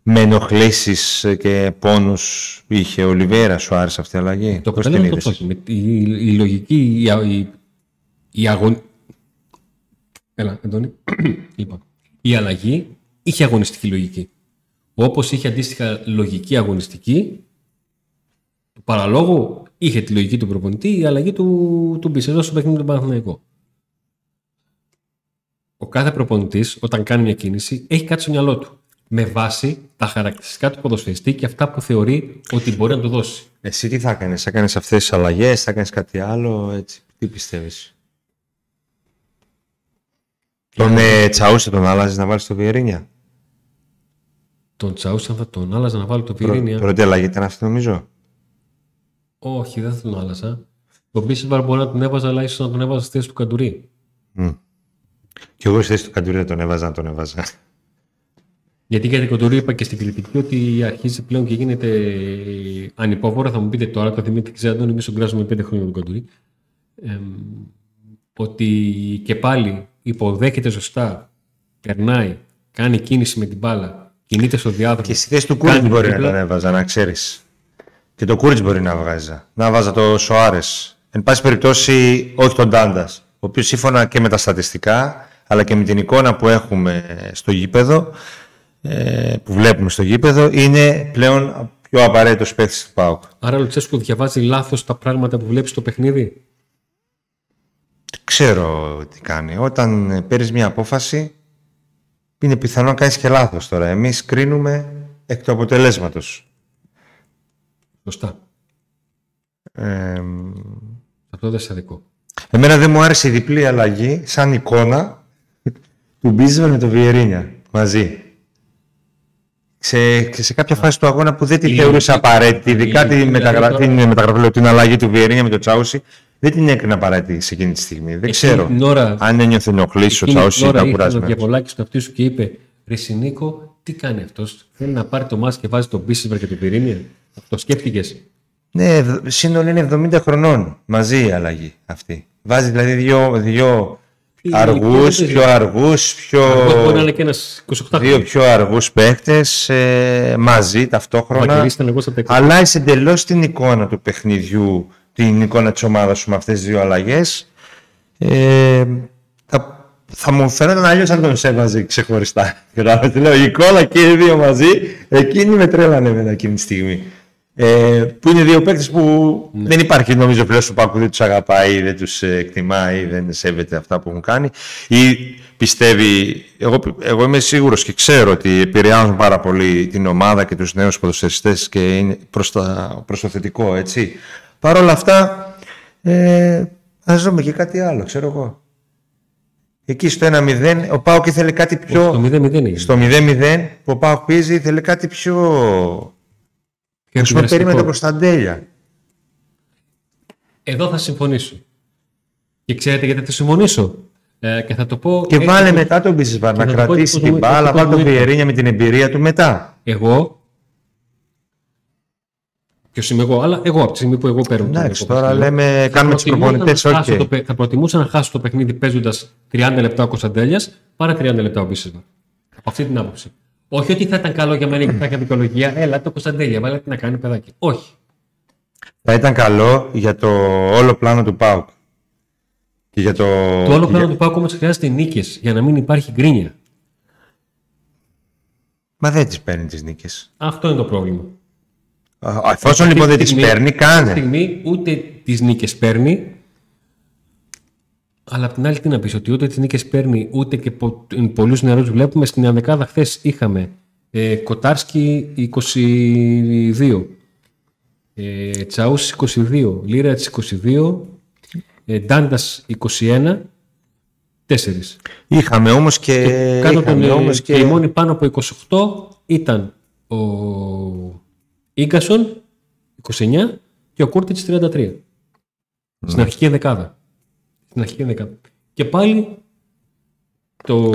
με ενοχλήσεις και πόνους είχε ο Λιβέρας, σου άρεσε αυτή η αλλαγή; Το Πώς την αποτέλεσμα το είδες; ψόχι. Με τη- η, η λογική, η, α- η, η αγων... Έλα, Αντώνη. λοιπόν, η αλλαγή είχε αγωνιστική λογική. Όπως είχε αντίστοιχα λογική αγωνιστική, του παραλόγου είχε τη λογική του προπονητή η αλλαγή του, του Μπισερό στο παιχνίδι του Παναθηναϊκού. Ο κάθε προπονητής όταν κάνει μια κίνηση έχει κάτι στο μυαλό του. Με βάση τα χαρακτηριστικά του ποδοσφαιριστή και αυτά που θεωρεί ότι μπορεί να του δώσει. Εσύ τι θα έκανες, θα έκανες αυτές τις αλλαγές, θα έκανες κάτι άλλο, έτσι, τι πιστεύεις; Τον ε, Τσαούσε τον άλλαζες να βάλεις το Βιερίνια; Τον Τσαούσαν θα τον άλλαζα να βάλω το Βιερίνια. Πρώτη αλλαγή ήταν αυτή νομίζω. Όχι, δεν θα τον άλλαζα. Τον Μπίσεσβαρ μπορεί να τον έβαζα, αλλά ίσως να τον έβαζα στη θέση του Καντουρί. Και εγώ στη θέση του Καντουρί δεν τον έβαζα, να τον έβαζα. Γιατί για την Καντουρί είπα και στην κριτική ότι αρχίζει πλέον και γίνεται ανυπόφορα. Θα μου πείτε τώρα, το Δημήτρη Ξέντον, εμείς τον κράζουμε πέντε χρόνια τον Καντουρί. Ε, ότι και πάλι υποδέχεται σωστά, περνάει, κάνει κίνηση με την μπάλα, κινείται στο διάδρομο. Και στη θέση του Κούριτς κάνει μπορεί να τρίπλα. τον έβαζα, να ξέρεις. Και το Κούριτς μπορεί να βγάζα. Να βάζα το Σοάρες. Εν πάση περιπτώσει, όχι τον Τάντας. Ο οποίος σύμφωνα και με τα στατιστικά, αλλά και με την εικόνα που έχουμε στο γήπεδο, ε, που βλέπουμε στο γήπεδο, είναι πλέον πιο απαραίτητος παίκτης του ΠΑΟΚ. Άρα ο Λουτσέσκου διαβάζει λάθος τα πράγματα που βλέπεις στο παιχνίδι; Ξέρω τι κάνει. Όταν ε, παίρνεις μια απόφαση, είναι πιθανό να κάνεις και λάθος τώρα. Εμείς κρίνουμε εκ του αποτελέσματος. Σωστά. Ε, Αυτό δεν σε αδικό. εμένα δεν μου άρεσε η διπλή αλλαγή σαν εικόνα του Μπίζβελ με το Βιερίνια μαζί. Σε, και σε κάποια φάση του αγώνα που δεν τη Η θεωρούσα λογική- απαραίτητη, η ειδικά λογική την, δηλαδή μεταγρα... τώρα- την μεταγραφή, λέω, την αλλαγή του Βιερίνια με το Τσάουσι, δεν την έκρινα απαραίτητη σε εκείνη τη στιγμή. Δεν Εκείνη ξέρω την ώρα- αν ένιωθε ενοχλήσει ο Εκείνη Τσάουσι την ή ώρα ήταν ήρθε ο κουρασμένο. Διαβολάκη στο αυτί σου και είπε Ρε Σινίκο, τι κάνει αυτός. Θέλει να πάρει το μάσκ και βάζει τον Μπίσεσβαρ και τον Πυρήνια. Το σκέφτηκες; Ναι, ευ- σύνολο είναι 70 χρονών μαζί η αλλαγή αυτή. Βάζει δηλαδή δύο, δύο Τι- αργούς, τι- τι- πιο αργούς, πιο... Μπορεί να είναι και ένας 28 δύο πιο αργούς παίχτες ε, μαζί Ο ταυτόχρονα. Βαγγελής ήταν εγώ στα τα 20. Αλλάζει εντελώς την εικόνα του παιχνιδιού, την εικόνα της ομάδας σου με αυτές τις δύο αλλαγές. Ε, θα, θα μου φαίνονταν αλλιώς αν τον σέβαζε ξεχωριστά. Κατάλαβες τι λέω, η εικόνα και οι δύο μαζί, εκείνη με τρέλανε εμένα εκείνη τη στιγμή. Ε, που είναι δύο παίκτες που δεν υπάρχει νομίζω πλέον στο Πάκου δεν τους αγαπάει, δεν τους ε, εκτιμάει, δεν σέβεται αυτά που έχουν κάνει ή πιστεύει, εγώ, εγώ είμαι σίγουρος και ξέρω ότι επηρεάζουν πάρα πολύ την ομάδα και τους νέους ποδοσφαιριστές και είναι προς, τα, προς το θετικό, έτσι. Παρ' όλα αυτά, ε, ας δούμε και κάτι άλλο, ξέρω εγώ. Εκεί στο 1-0, ο Πάοκ ήθελε κάτι πιο... Στο 0-0 Στο 0-0 που ο Πάοκ πίζει ήθελε κάτι πιο... Και Ας πούμε περίμενε προς τα τέλεια. Εδώ θα συμφωνήσω. Και ξέρετε γιατί θα συμφωνήσω. Ε, και θα το πω. Και έτσι βάλε που- μετά τον Μπίζεσβαρ και να θα το πω κρατήσει έτσι την που- μπάλα, έτσι που βάλε τον μου είπε. Βιερίνια με την εμπειρία του μετά. Εγώ. Ποιο είμαι εγώ, αλλά εγώ από τη στιγμή που εγώ παίρνω. τον Εντάξει, Νίκο τώρα Βασιλείου, λέμε, θα κάνουμε τους προτιμούσα να προπονητές, χάσω οκ. το παι- Θα προτιμούσα να χάσω το παιχνίδι παίζοντας 30 λεπτά ο Κωνσταντέλιας παρά 30 λεπτά ο Μπίσεσβαρ. Από αυτή την άποψη. Όχι ότι θα ήταν καλό για μένα και θα είχα δικαιολογία. Έλα το Κωνσταντέλια, βάλε τι να κάνει παιδάκι. Όχι. Θα ήταν καλό για το όλο πλάνο του ΠΑΟΚ. Και για το... Το όλο πλάνο για- του ΠΑΟΚ όμως χρειάζεται νίκες για να μην υπάρχει γκρίνια. Μα δεν τις παίρνει τις νίκες. Αυτό είναι το πρόβλημα. Α, Εφόσον λοιπόν δεν τις Στιγμή- παίρνει, Αυτή τη κάνε. στιγμή ούτε τις νίκες παίρνει. Αλλά απ' την άλλη, τι να πεις, ότι ούτε τις νίκες παίρνει, ούτε και πο, πολλούς νεαρούς βλέπουμε. Στην Ανδεκάδα χθες είχαμε ε, Κοτάρσκι 22, ε, Τσαούς 22, Λίρα 22, ε, Ντάντας 21, 4. Είχαμε όμως και... Κάτω τον, είχαμε ε, όμως και... η μόνη πάνω από 28 ήταν ο Ίγκασον 29 και ο Κούρτιτς 33. Στην αρχική δεκάδα. Στην αρχική δεκάδα. Και πάλι το,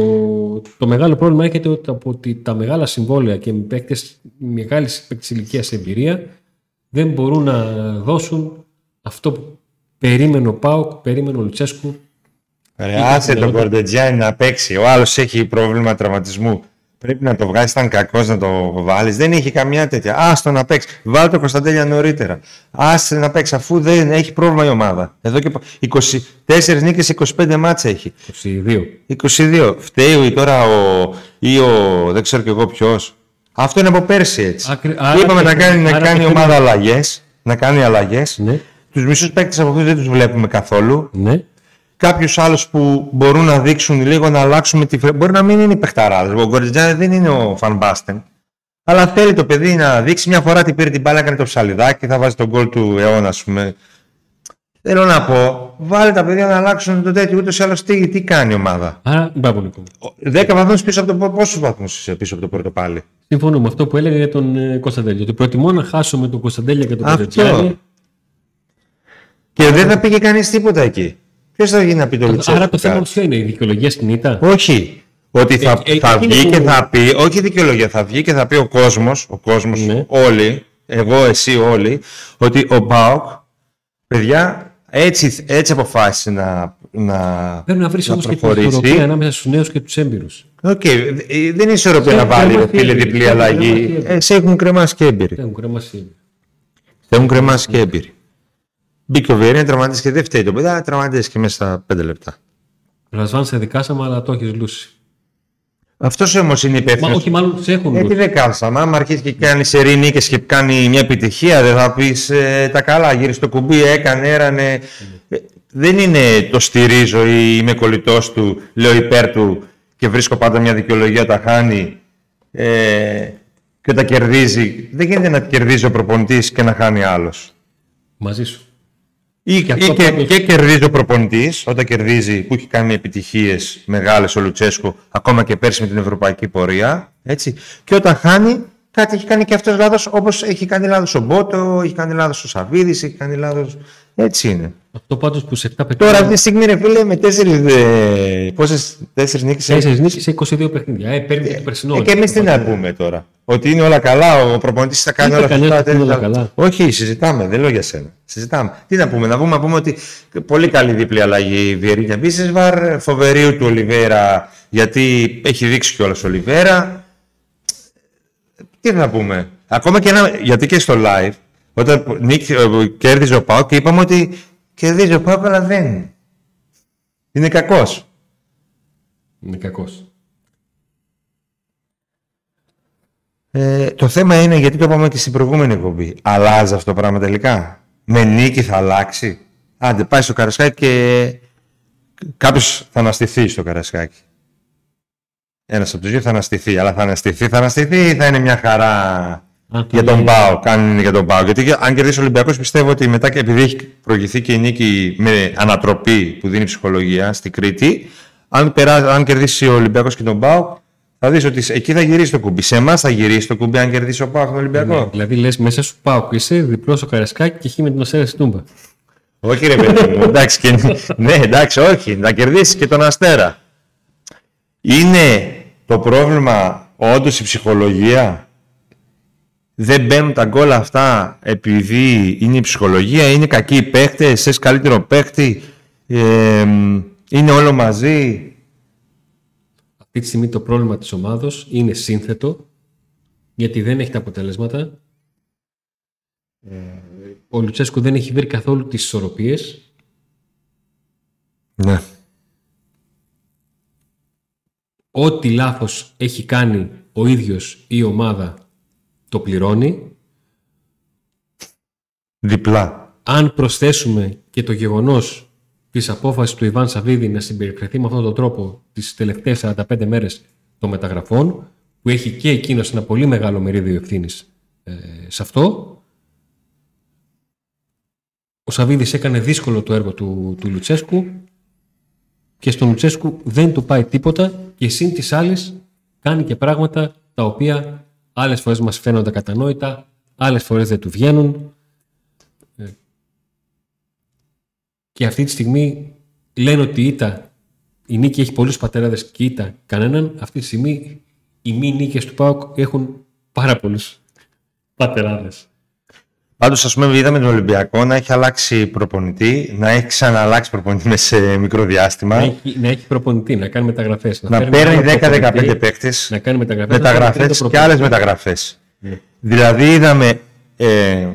το μεγάλο πρόβλημα έρχεται ότι από ότι τα μεγάλα συμβόλαια και με παίκτες μεγάλης παίκτης ηλικίας εμπειρία δεν μπορούν να δώσουν αυτό που περίμενε ο Πάοκ, περίμενε ο Λουτσέσκου Ρε, άσε τον Κορντετζιάνι να παίξει. Ο άλλος έχει πρόβλημα τραυματισμού. Πρέπει να το βγάλει, ήταν κακός να το βάλεις. Δεν έχει καμιά τέτοια. Άστο να παίξεις. Βάλει το Κωνσταντέλια νωρίτερα. Άσε να παίξεις, αφού δεν έχει πρόβλημα η ομάδα. Εδώ και πα- 24 νίκες, 25 μάτσα έχει. 22. 22. Φταίει τώρα ο. ή ο. δεν ξέρω κι εγώ ποιος. Αυτό είναι από πέρσι έτσι. Άκρη- Και άρα είπαμε και- να κάνει, να άρα κάνει η και- ομάδα αλλαγές. Να κάνει αλλαγές. Ναι. Τους μισούς παίκτες από αυτούς δεν τους βλέπουμε καθόλου Ναι. Κάποιου άλλου που μπορούν να δείξουν λίγο να αλλάξουμε τη φρε... Μπορεί να μην είναι παιχταράδες. Ο Γκορτζάν δεν είναι ο Φαν Μπάστεν. Αλλά θέλει το παιδί να δείξει μια φορά τι πήρε την μπάλα, έκανε το ψαλιδάκι, θα βάζει τον γκολ του αιώνα, ας πούμε. Θέλω να πω, βάλε τα παιδιά να αλλάξουν το τέτοιο. Ούτως ή άλλως τι, τι κάνει η ομάδα; Άρα, μπράβο Νίκο. 10 βαθμούς πίσω από το. Πόσους βαθμούς είσαι πίσω από το πρώτο πάλι; Συμφωνώ με αυτό που έλεγε για τον ε, Κωνσταντέλια. Ότι προτιμώ να χάσω με τον Κωνσταντέλια και τον Αυτό. Κωνσταντέλια. Και δεν θα πήγε κανείς τίποτα εκεί. Ποιος θα γίνει να πει το Λουτσέσκου Άρα το θέμα κάτι; ποιο είναι, η δικαιολογία σκηνήτα. Όχι. Ότι θα, Ε, ε, θα εκείνο βγει και που- θα πει, όχι δικαιολογία, θα βγει και θα πει ο κόσμος, ο κόσμος Ναι. όλοι, εγώ, εσύ όλοι, ότι ο Μπάουκ, παιδιά, έτσι, έτσι αποφάσισε να, να, Πρέπει να βρεις να όμως και την προχωρήσει. ισορροπία ανάμεσα στους νέους και τους έμπειρους. Οκ, ε, δεν είναι ισορροπία να Έχουν βάλει κρεμάσει φίλε έμπειροι. διπλή Έχουν αλλαγή. κρεμάσει έμπειροι. Ε, σε έχουν κρεμάσει και έμπειροι. Έχουν κρεμάσει. Σε έχουν κρεμάσει και έμπειροι. Μπήκε ο Βιερίνια, τραυματίστηκε και δεν φταίει το παιδί, αλλά τραυματίστηκε μέσα στα πέντε λεπτά. Ρασβάν σε δικάσαμε, αλλά το έχεις λούσει. Αυτός όμως είναι Μα υπεύθυνο. όχι, μάλλον σε έχουν Γιατί λούσει. δεν κάθισαμε. Άμα αρχίσει και κάνει σερί νίκες και κάνει μια επιτυχία, δεν θα πεις τα καλά. Γύρισε το κουμπί, έκανε, έρανε. Ε, δεν είναι το στηρίζω ή είμαι κολλητός του, λέω υπέρ του και βρίσκω πάντα μια δικαιολογία όταν χάνει ε, και όταν κερδίζει. Δεν γίνεται να κερδίζει ο προπονητής και να χάνει άλλος. Μαζί σου. Ή, Και και, αυτό και, πάντως- και κερδίζει ο προπονητής όταν κερδίζει που έχει κάνει επιτυχίες μεγάλες ο Λουτσέσκου, ακόμα και πέρσι με την ευρωπαϊκή πορεία. Έτσι. Και όταν χάνει, κάτι έχει κάνει και αυτός λάθος, όπως έχει κάνει λάθος ο Μπότο, έχει κάνει λάθος ο Σαββίδης, έχει κάνει λάθος. Έτσι είναι. Αυτό πάντως που σε 7 Τώρα παιχνίδια. αυτή τη στιγμή, ρε φίλε, με τέσσερις. Ε, Πόσες τέσσερις νίκες 4 νίκες σε 22 παιχνίδια. Ε, παίρνει και το περσινό. ε, και εμείς τι να πούμε τώρα; Ότι είναι όλα καλά, ο προπονητής θα κάνει Είπε όλα κανένας αυτά. ότι είναι όλα τέτοια. καλά. Όχι, συζητάμε, δεν λέω για σένα. Συζητάμε. Τι να πούμε, να πούμε, να πούμε ότι πολύ καλή δίπλη αλλαγή Βιερίνια Μπίσεσβαρ, φοβερίου του Ολιβέρα, γιατί έχει δείξει κιόλας ο Ολιβέρα. Τι να πούμε. Ακόμα και ένα, γιατί και στο live, όταν νίκη, ε, κέρδιζε ο Πάο και είπαμε ότι κερδίζει ο Πάο, αλλά δεν είναι. Είναι κακός. Είναι κακός. Ε, το θέμα είναι, γιατί το είπαμε και στην προηγούμενη εκπομπή, αλλάζει αυτό το πράγμα τελικά; Με νίκη θα αλλάξει; Άντε, πάει στο Καρασκάκι και κάποιος θα αναστηθεί στο Καρασκάκι. Ένας από τους δύο θα αναστηθεί. Αλλά θα αναστηθεί, θα αναστηθεί ή θα είναι μια χαρά; Αν για θα τον λέει- Πάο. Κάνει είναι για τον Πάο. Γιατί αν κερδίσει ο Ολυμπιακός, πιστεύω ότι μετά και επειδή έχει προηγηθεί και η νίκη με ανατροπή που δίνει ψυχολογία στην Κρήτη, αν, περά, αν κερδίσει ο Ολυμπιακός και τον Πάο, θα δεις ότι εκεί θα γυρίσει το κουμπί. Σε εμάς θα γυρίσει το κουμπί αν κερδίσει ο Πάο τον Ολυμπιακό. Ναι, δηλαδή λες μέσα σου πάω και είσαι διπλός στο καρασκάκι και χει με την αστέρας στην τούμπα. Όχι ρε παιδί μου, εντάξει, και, ναι, εντάξει, όχι, να κερδίσεις και τον Αστέρα. Είναι το πρόβλημα όντως η ψυχολογία; Δεν μπαίνουν τα γκολ αυτά επειδή είναι η ψυχολογία, είναι κακοί οι παίχτες, θες καλύτερο παίχτη, ε, είναι όλο μαζί. Αυτή τη στιγμή το πρόβλημα της ομάδος είναι σύνθετο γιατί δεν έχει τα αποτελέσματα. Ε, Ο Λουτσέσκου δεν έχει βρει καθόλου τις ισορροπίες. Ναι. Ό,τι λάθος έχει κάνει ο ίδιος ή η ομάδα το πληρώνει. Διπλά. Αν προσθέσουμε και το γεγονός της απόφασης του Ιβάν Σαββίδη να συμπεριφερθεί με αυτόν τον τρόπο τις τελευταίες 45 μέρες των μεταγραφών, που έχει και εκείνος ένα πολύ μεγάλο μερίδιο ευθύνης σε αυτό, ο Σαββίδης έκανε δύσκολο το έργο του, του Λουτσέσκου και στον Λουτσέσκου δεν του πάει τίποτα και σύν της άλλης κάνει και πράγματα τα οποία άλλες φορές μας φαίνονται κατανόητα, άλλες φορές δεν του βγαίνουν Ε, και αυτή τη στιγμή λένε ότι η ήττα, η νίκη έχει πολλούς πατέραδες και η ήττα κανέναν, αυτή τη στιγμή οι μη νίκες του ΠΑΟΚ έχουν πάρα πολλούς πατεράδες. Πάντως, ας πούμε, είδαμε τον Ολυμπιακό να έχει αλλάξει προπονητή, να έχει ξαναλλάξει προπονητή μέσα σε μικρό διάστημα. Να έχει, να έχει προπονητή, να κάνει μεταγραφές. να φέρει παίρνει άλλο 10-15 προπονητή, παίκτες, Να κάνει μεταγραφές. να φέρει μεταγραφές τρίτο και άλλες προπονητή. μεταγραφές. Ναι. Δηλαδή, είδαμε ε,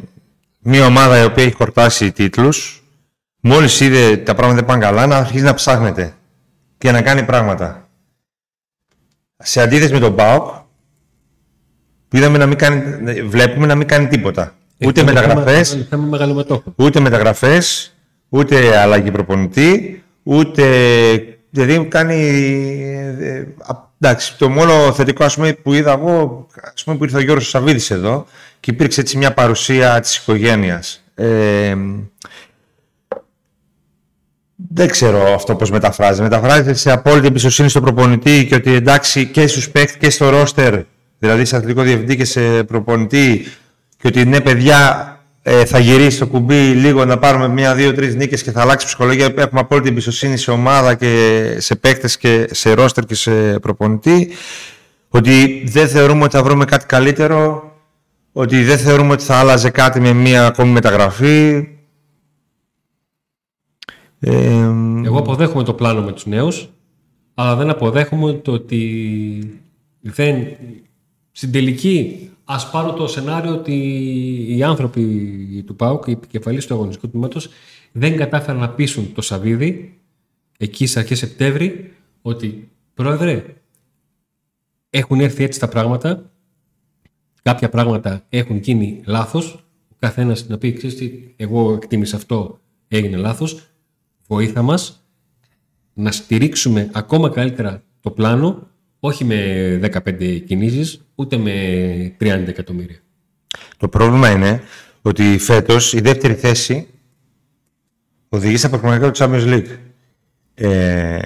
μια ομάδα η οποία έχει χορτάσει τίτλους. Μόλις είδε τα πράγματα δεν πάνε καλά, να αρχίσει να ψάχνεται και να κάνει πράγματα. Σε αντίθεση με τον Μπάουκ, που είδαμε να μην κάνει, βλέπουμε να μην κάνει τίποτα. Ούτε Έχουμε μεταγραφές, θέμα- θέμα μεγαλομετόχο. ούτε μεταγραφές, ούτε αλλαγή προπονητή, ούτε... Δηλαδή κάνει... ε, α, εντάξει, το μόνο θετικό ας πούμε, που είδα εγώ, ας πούμε που ήρθε ο Γιώργος Σαββίδης εδώ και υπήρξε έτσι μια παρουσία της οικογένειας. Ε, δεν ξέρω αυτό πώς μεταφράζεται. Μεταφράζεται σε απόλυτη εμπιστοσύνη στον προπονητή και ότι εντάξει και στους παίκτες και στο ρόστερ, δηλαδή σε αθλητικό διευθυντή και σε προπονητή και ότι ναι παιδιά ε, θα γυρίσει το κουμπί λίγο να πάρουμε μία, δύο, τρεις νίκες και θα αλλάξει η ψυχολογία. Έχουμε απόλυτη εμπιστοσύνη σε ομάδα και σε παίκτες και σε ρόστερ και σε προπονητή. Ότι δεν θεωρούμε ότι θα βρούμε κάτι καλύτερο. Ότι δεν θεωρούμε ότι θα άλλαζε κάτι με μία ακόμη μεταγραφή. Ε, Εγώ αποδέχομαι το πλάνο με τους νέους, αλλά δεν αποδέχομαι το ότι δεν... Στην τελική, ας πάρω το σενάριο ότι οι άνθρωποι του ΠΑΟΚ, οι επικεφαλής του αγωνιστικού τμήματος, δεν κατάφεραν να πείσουν το Σαββίδι, εκεί στις αρχές Σεπτέμβρη, ότι πρόεδρε, έχουν έρθει έτσι τα πράγματα, κάποια πράγματα έχουν γίνει λάθος, ο καθένας να πει, ξέρεις τι, εγώ εκτίμησα αυτό, έγινε λάθος, βοήθα μας να στηρίξουμε ακόμα καλύτερα το πλάνο, όχι με 15 κινήσεις, ούτε με 30 εκατομμύρια. Το πρόβλημα είναι ότι φέτος η δεύτερη θέση οδηγεί στα προγραμματικά του Champions League. Ε,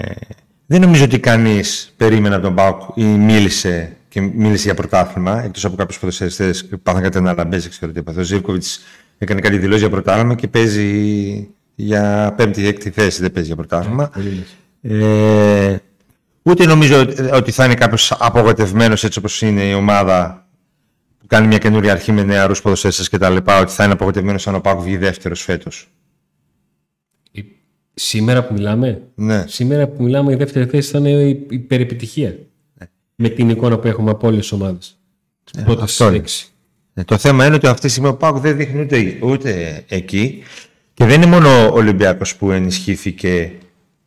δεν νομίζω ότι κανείς περίμενε από τον ΠΑΟΚ ή μίλησε και μίλησε για πρωτάθλημα, εκτός από κάποιους ποδοσφαιριστές που πάθαν κάτι να λαμπέζι, ξέρω τι έπαθε. Ο Ζήβκοβιτς έκανε κάτι δηλώσεις για πρωτάθλημα και παίζει για πέμπτη ή έκτη θέση, δεν παίζει για πρωτάθλημα. Πολύ λες. Ε, ούτε νομίζω ότι- ότι θα είναι κάποιος απογοητευμένος έτσι όπως είναι η ομάδα που κάνει μια καινούρια αρχή με νεαρούς ποδοσφαίρε και τα λοιπά, ότι θα είναι απογοητευμένος αν ο Πάκου βγει δεύτερος φέτος. Η- Σήμερα που μιλάμε, Ναι. σήμερα που μιλάμε η δεύτερη θέση θα είναι η υπερεπιτυχία. Με την εικόνα που έχουμε από όλες τις ομάδες. Τις πρώτες αυτό είναι. έξι. Ε, το θέμα είναι ότι αυτή τη στιγμή ο Πάκου δεν δείχνει ούτε, ούτε εκεί. Και δεν είναι μόνο ο Ολυμπιακός που ενισχύθηκε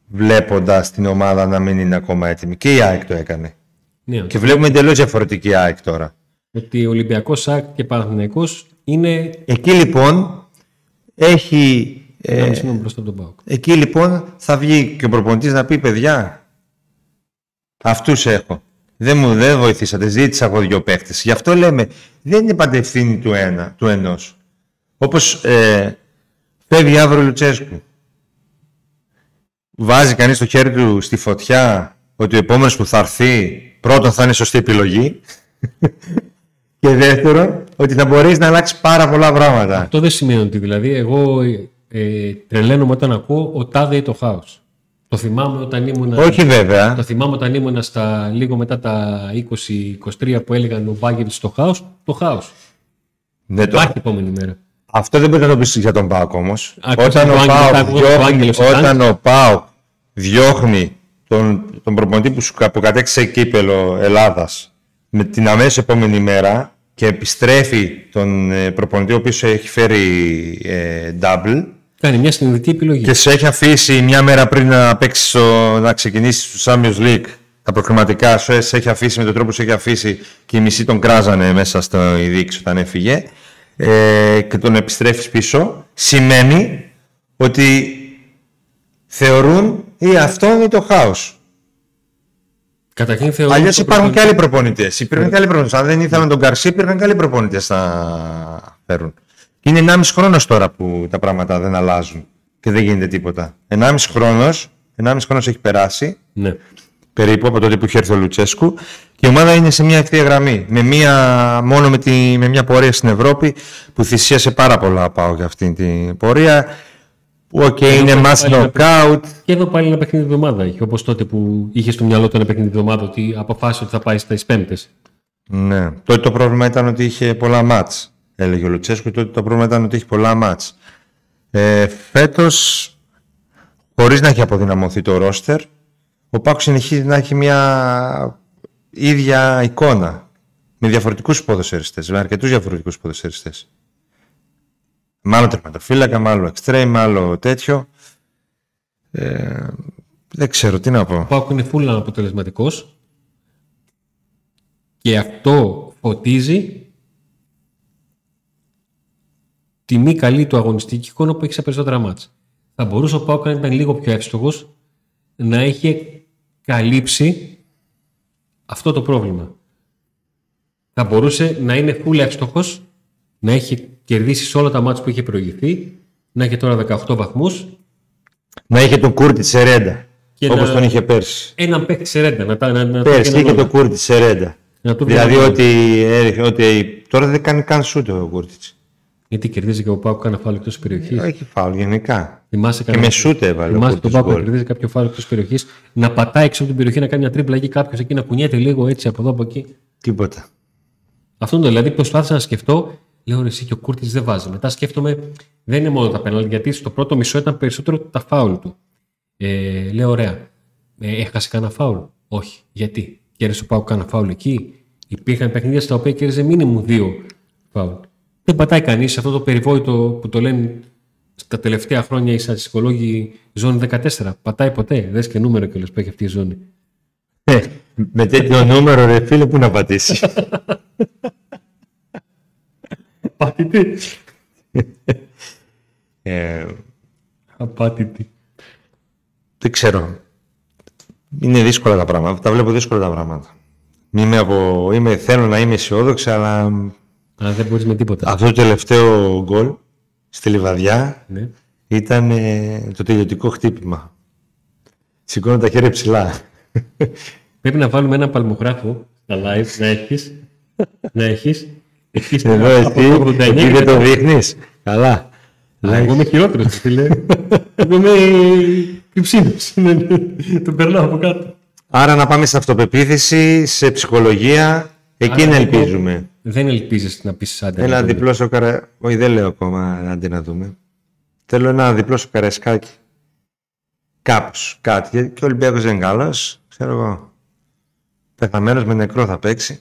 βλέποντας την ομάδα να μην είναι ακόμα έτοιμη. Και η ΑΕΚ το έκανε. Ναι, Και βλέπουμε εντελώς διαφορετική ΑΕΚ τώρα. ότι ο Ολυμπιακός ΣΑΚ και Παναθηναϊκός είναι Εκεί λοιπόν έχει. ε, ένα μισή μπροστά από τον ΠΑΟΚ. Εκεί λοιπόν θα βγει και ο προπονητής να πει παιδιά αυτούς έχω. Δεν μου δεν βοηθήσατε. Ζήτησα εγώ δύο παίχτες. Γι' αυτό λέμε, δεν είναι πάντα ευθύνη του, ένα, του ενός. Όπως ε, φεύγει αύριο ο Λουτσέσκου. Βάζει κανείς το χέρι του στη φωτιά ότι ο επόμενος που θα έρθει πρώτον θα είναι σωστή επιλογή. και δεύτερον, ότι θα μπορείς να αλλάξεις πάρα πολλά πράγματα. Αυτό δεν σημαίνει ότι δηλαδή εγώ ε, τρελαίνομαι όταν ακούω ο τάδε ή το χάος. Το θυμάμαι όταν ήμουν. Όχι βέβαια. Το θυμάμαι όταν ήμουν στα, λίγο μετά τα 20-23 που έλεγαν ο Μπάγκεβιτ στο χάος. Το χάος. Ναι, το... Υπάρχει επόμενη μέρα. Αυτό δεν μπορεί να το πεις για τον Πάοκ όμως. Όταν, ο Πάοκ διώχνει, όταν ο Πάοκ διώχνει τον, τον προπονητή που σου αποκατέξει κύπελο Ελλάδας με την αμέσως επόμενη μέρα και επιστρέφει τον ε, προπονητή ο οποίος έχει φέρει ε, double. Κάνει μια συνειδητή επιλογή. Και σε έχει αφήσει μια μέρα πριν να, παίξει να ξεκινήσει στο Champions League τα προκριματικά σου σε έχει αφήσει με τον τρόπο που σε έχει αφήσει και οι μισοί τον κράζανε μέσα στο ειδήξιο όταν έφυγε ε, και τον επιστρέφεις πίσω σημαίνει ότι θεωρούν ή αυτό ή το χάος. Καταρχήν θεωρούν. Αλλιώς υπάρχουν και άλλοι προπονητές. Υπήρχαν και άλλοι προπονητές. Αν δεν ήθελαν τον Καρσί, υπήρχαν και άλλοι προπονητές να φέρουν. Και είναι 1,5 χρόνος τώρα που τα πράγματα δεν αλλάζουν και δεν γίνεται τίποτα. 1,5 χρόνος 1,5 χρόνος έχει περάσει. Ναι. Περίπου από τότε που είχε έρθει ο Λουτσέσκου. Και η ομάδα είναι σε μια ευθεία γραμμή. Με μια, μόνο με, τη, με μια πορεία στην Ευρώπη που θυσίασε πάρα πολλά ο ΠΑΟΚ για αυτή την πορεία. Ok, okay, είναι ματς knockout. Και εδώ πάλι ένα παιχνίδι εβδομάδα είχε. Όπως τότε που είχε στο μυαλό του ένα παιχνίδι εβδομάδα ότι αποφάσισε ότι θα πάει στις Πέμπτες. Ναι. Τότε το πρόβλημα ήταν ότι είχε πολλά μάτς. Έλεγε ο Λουτσέσκου. Τότε το πρόβλημα ήταν ότι είχε πολλά μάτς. Ε, Φέτος, χωρίς να έχει αποδυναμωθεί το ρόστερ, ο Πάκος συνεχίζει να έχει μια ίδια εικόνα. Με διαφορετικούς ποδοσφαιριστές, με αρκετούς διαφορετικούς ποδοσφαιριστές. Μάλλον τερματοφύλακα, μάλλον extreme, άλλο τέτοιο. Ε, δεν ξέρω τι να πω. Ο Πάκος είναι φούλα αποτελεσματικό και αυτό φωτίζει τη μη καλή του αγωνιστική εικόνα που έχει σε περισσότερα μάτσα. Θα μπορούσε ο Πάουκ να ήταν λίγο πιο εύστοχος να έχει καλύψει αυτό το πρόβλημα. Θα μπορούσε να είναι full εύστοχος, να έχει κερδίσει σε όλα τα μάτια που είχε προηγηθεί, να έχει τώρα 18 βαθμούς. Να είχε τον Κούρτιτς σε ρέντα. Όπως τον είχε πέρσι. Έναν παίκτη σε ρέντα. Να, να, να πέρσι είχε τον Κούρτιτς σε ρέντα. Δηλαδή ότι, ότι τώρα δεν κάνει καν σουτ ο Κούρτιτς. Γιατί κερδίζει και ο ΠΑΟΚ κάνα φάουλ εκτός περιοχής; Όχι φάουλ, γενικά. Θυμάσαι και με σουτ έβαλε. Θυμάσαι τον ΠΑΟΚ κερδίζει κάποιο φάουλ εκτός περιοχής, να πατάει έξω από την περιοχή, να κάνει μια τρίπλα εκεί κάποιος εκεί, να κουνιέται λίγο έτσι από εδώ από εκεί; Τίποτα. Αυτό είναι δηλαδή προσπάθησα να σκεφτώ. Λέω ρε, εσύ και ο Κούρτης δεν βάζει. Μετά σκέφτομαι, δεν είναι μόνο τα πέναλ, γιατί στο πρώτο μισό ήταν περισσότερο τα φάουλ του. Ε, λέω, ωραία. Ε, έχασε κανένα φάουλ. Όχι. Γιατί; Κέρδισε ο Πάουκ κανένα φάουλ εκεί. Υπήρχαν παιχνίδια στα οποία κέρδιζε μήνυμου δύο φάουλ. Δεν πατάει κανείς σε αυτό το περιβόητο που το λένε στα τελευταία χρόνια οι στατιστικολόγοι ζώνη 14. Πατάει ποτέ. Δες και νούμερο κιόλας που έχει αυτή η ζώνη. Ε, με τέτοιο νούμερο, ρε φίλε, πού να πατήσει; Απάτητη. ε, Απάτητη. Δεν ξέρω. Είναι δύσκολα τα πράγματα. Τα βλέπω δύσκολα τα πράγματα. Είμαι από... Είμαι... Θέλω να είμαι αισιόδοξη, αλλά Α, δεν μπορείς με τίποτα. Αυτό το τελευταίο γκολ στη Λιβαδιά ναι. ήταν ε, το τελειωτικό χτύπημα. Σηκώνω τα χέρια ψηλά. Πρέπει να βάλουμε ένα παλμογράφο στα live να έχεις. να έχεις. Έχεις Εδώ εσύ, εσύ δεν το δείχνεις. Καλά. εγώ είμαι χειρότερος, φίλε. εγώ είμαι κρυψίνος. Τον περνάω από κάτω. Άρα να πάμε σε αυτοπεποίθηση, σε ψυχολογία. Εκεί ελπίζουμε. Δεν ελπίζεις να πεις άντε. Ένα διπλό σοκαρα... Όχι, δεν λέω ακόμα άντε να δούμε. Θέλω ένα διπλό στο Καραϊσκάκη. Κάπως. Κάτι. Γιατί και ο Ολυμπιακός δεν είναι καλός. Ξέρω εγώ. Πεθαμένος με νεκρό θα παίξει.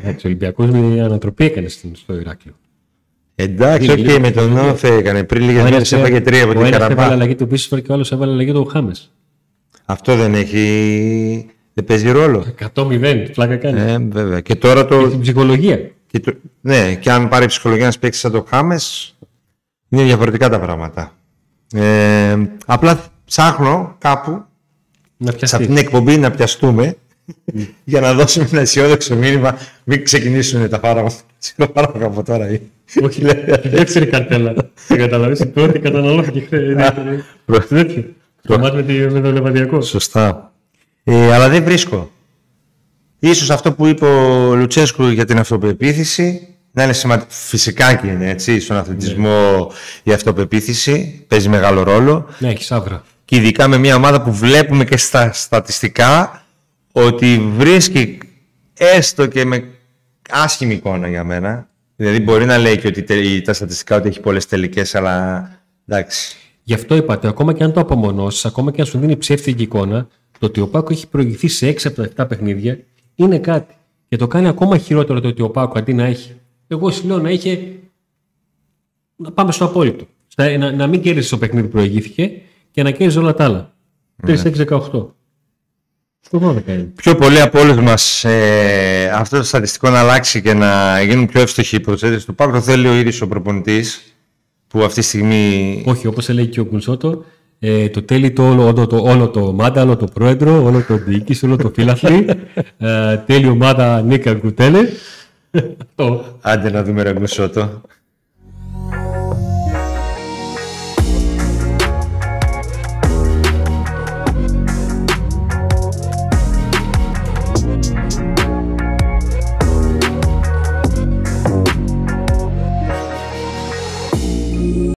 Εντάξει, ο Ολυμπιακός με ανατροπή έκανε στο Ηράκλειο. Εντάξει, ok, okay, με τον ΟΦΗ έκανε. Πριν λίγες μέρες έφαγε τρία από την Καραμπάγκ. Ο έβαλε αλλαγή του Μπίσεσβαρ και ο άλλος έβαλε αλλαγή του Χάμες. Αυτό δεν έχει δεν παίζει ρόλο. 100-0, πλάκα κάνει. Ε, βέβαια. Και τώρα το. Και την ψυχολογία. Και το... Ναι, και αν πάρει ψυχολογία να παίξει σαν το Χάμες, είναι διαφορετικά τα πράγματα. Ε, απλά ψάχνω κάπου Να σε πιαστείς. αυτήν την εκπομπή να πιαστούμε για να δώσουμε ένα αισιόδοξο μήνυμα. Μην ξεκινήσουν τα φάρμακα. Ψιλοφάρμακα από τώρα. ή- Όχι, η δεύτερη καρτέλα. Δεν καταλαβαίνεις, η πρώτη καταναλώθηκε χθε. Τέτοιο. Το μάτι με τη- με το λεβαδιακό. Σωστά. Ε, αλλά δεν βρίσκω. Ίσως αυτό που είπε ο Λουτσέσκου για την αυτοπεποίθηση να είναι σημαντικό. Φυσικά και είναι έτσι. Στον αθλητισμό η αυτοπεποίθηση παίζει μεγάλο ρόλο. Ναι, έχει άβρα. Και ειδικά με μια ομάδα που βλέπουμε και στα στατιστικά ότι βρίσκει έστω και με άσχημη εικόνα για μένα. Δηλαδή μπορεί να λέει και ότι τε- τα στατιστικά ότι έχει πολλές τελικές, αλλά εντάξει. Γι' αυτό είπατε, ακόμα και αν το απομονώσεις, ακόμα και αν σου δίνει ψεύτικη εικόνα, το ότι ο Πάκο έχει προηγηθεί σε 6 από τα 7 παιχνίδια είναι κάτι. Και το κάνει ακόμα χειρότερο το ότι ο Πάκο αντί να έχει. Εγώ σου λέω να είχε. Να πάμε στο απόλυτο. Στα- να, να μην κέρδισε το παιχνίδι που προηγήθηκε και να κέρδισε όλα τα άλλα. 3-6-18. Στο 12 είναι. Πιο πολύ από όλους μας ε, αυτό το στατιστικό να αλλάξει και να γίνουν πιο εύστοχοι οι προσθέτες του Πάκου το θέλει ο ίδιος ο προπονητής που αυτή τη στιγμή Όχι, όπως έλεγε και ο Γκουνσότο, ε, το τέλει το όλο, όλο, το, όλο το μάνταλο, το πρόεδρο, όλο το διοίκηση, όλο το φύλαθλι. ε, τέλει ομάδα Νίκα Γκουτέλε. Αυτό. άντε να δούμε ρε Γκουσότο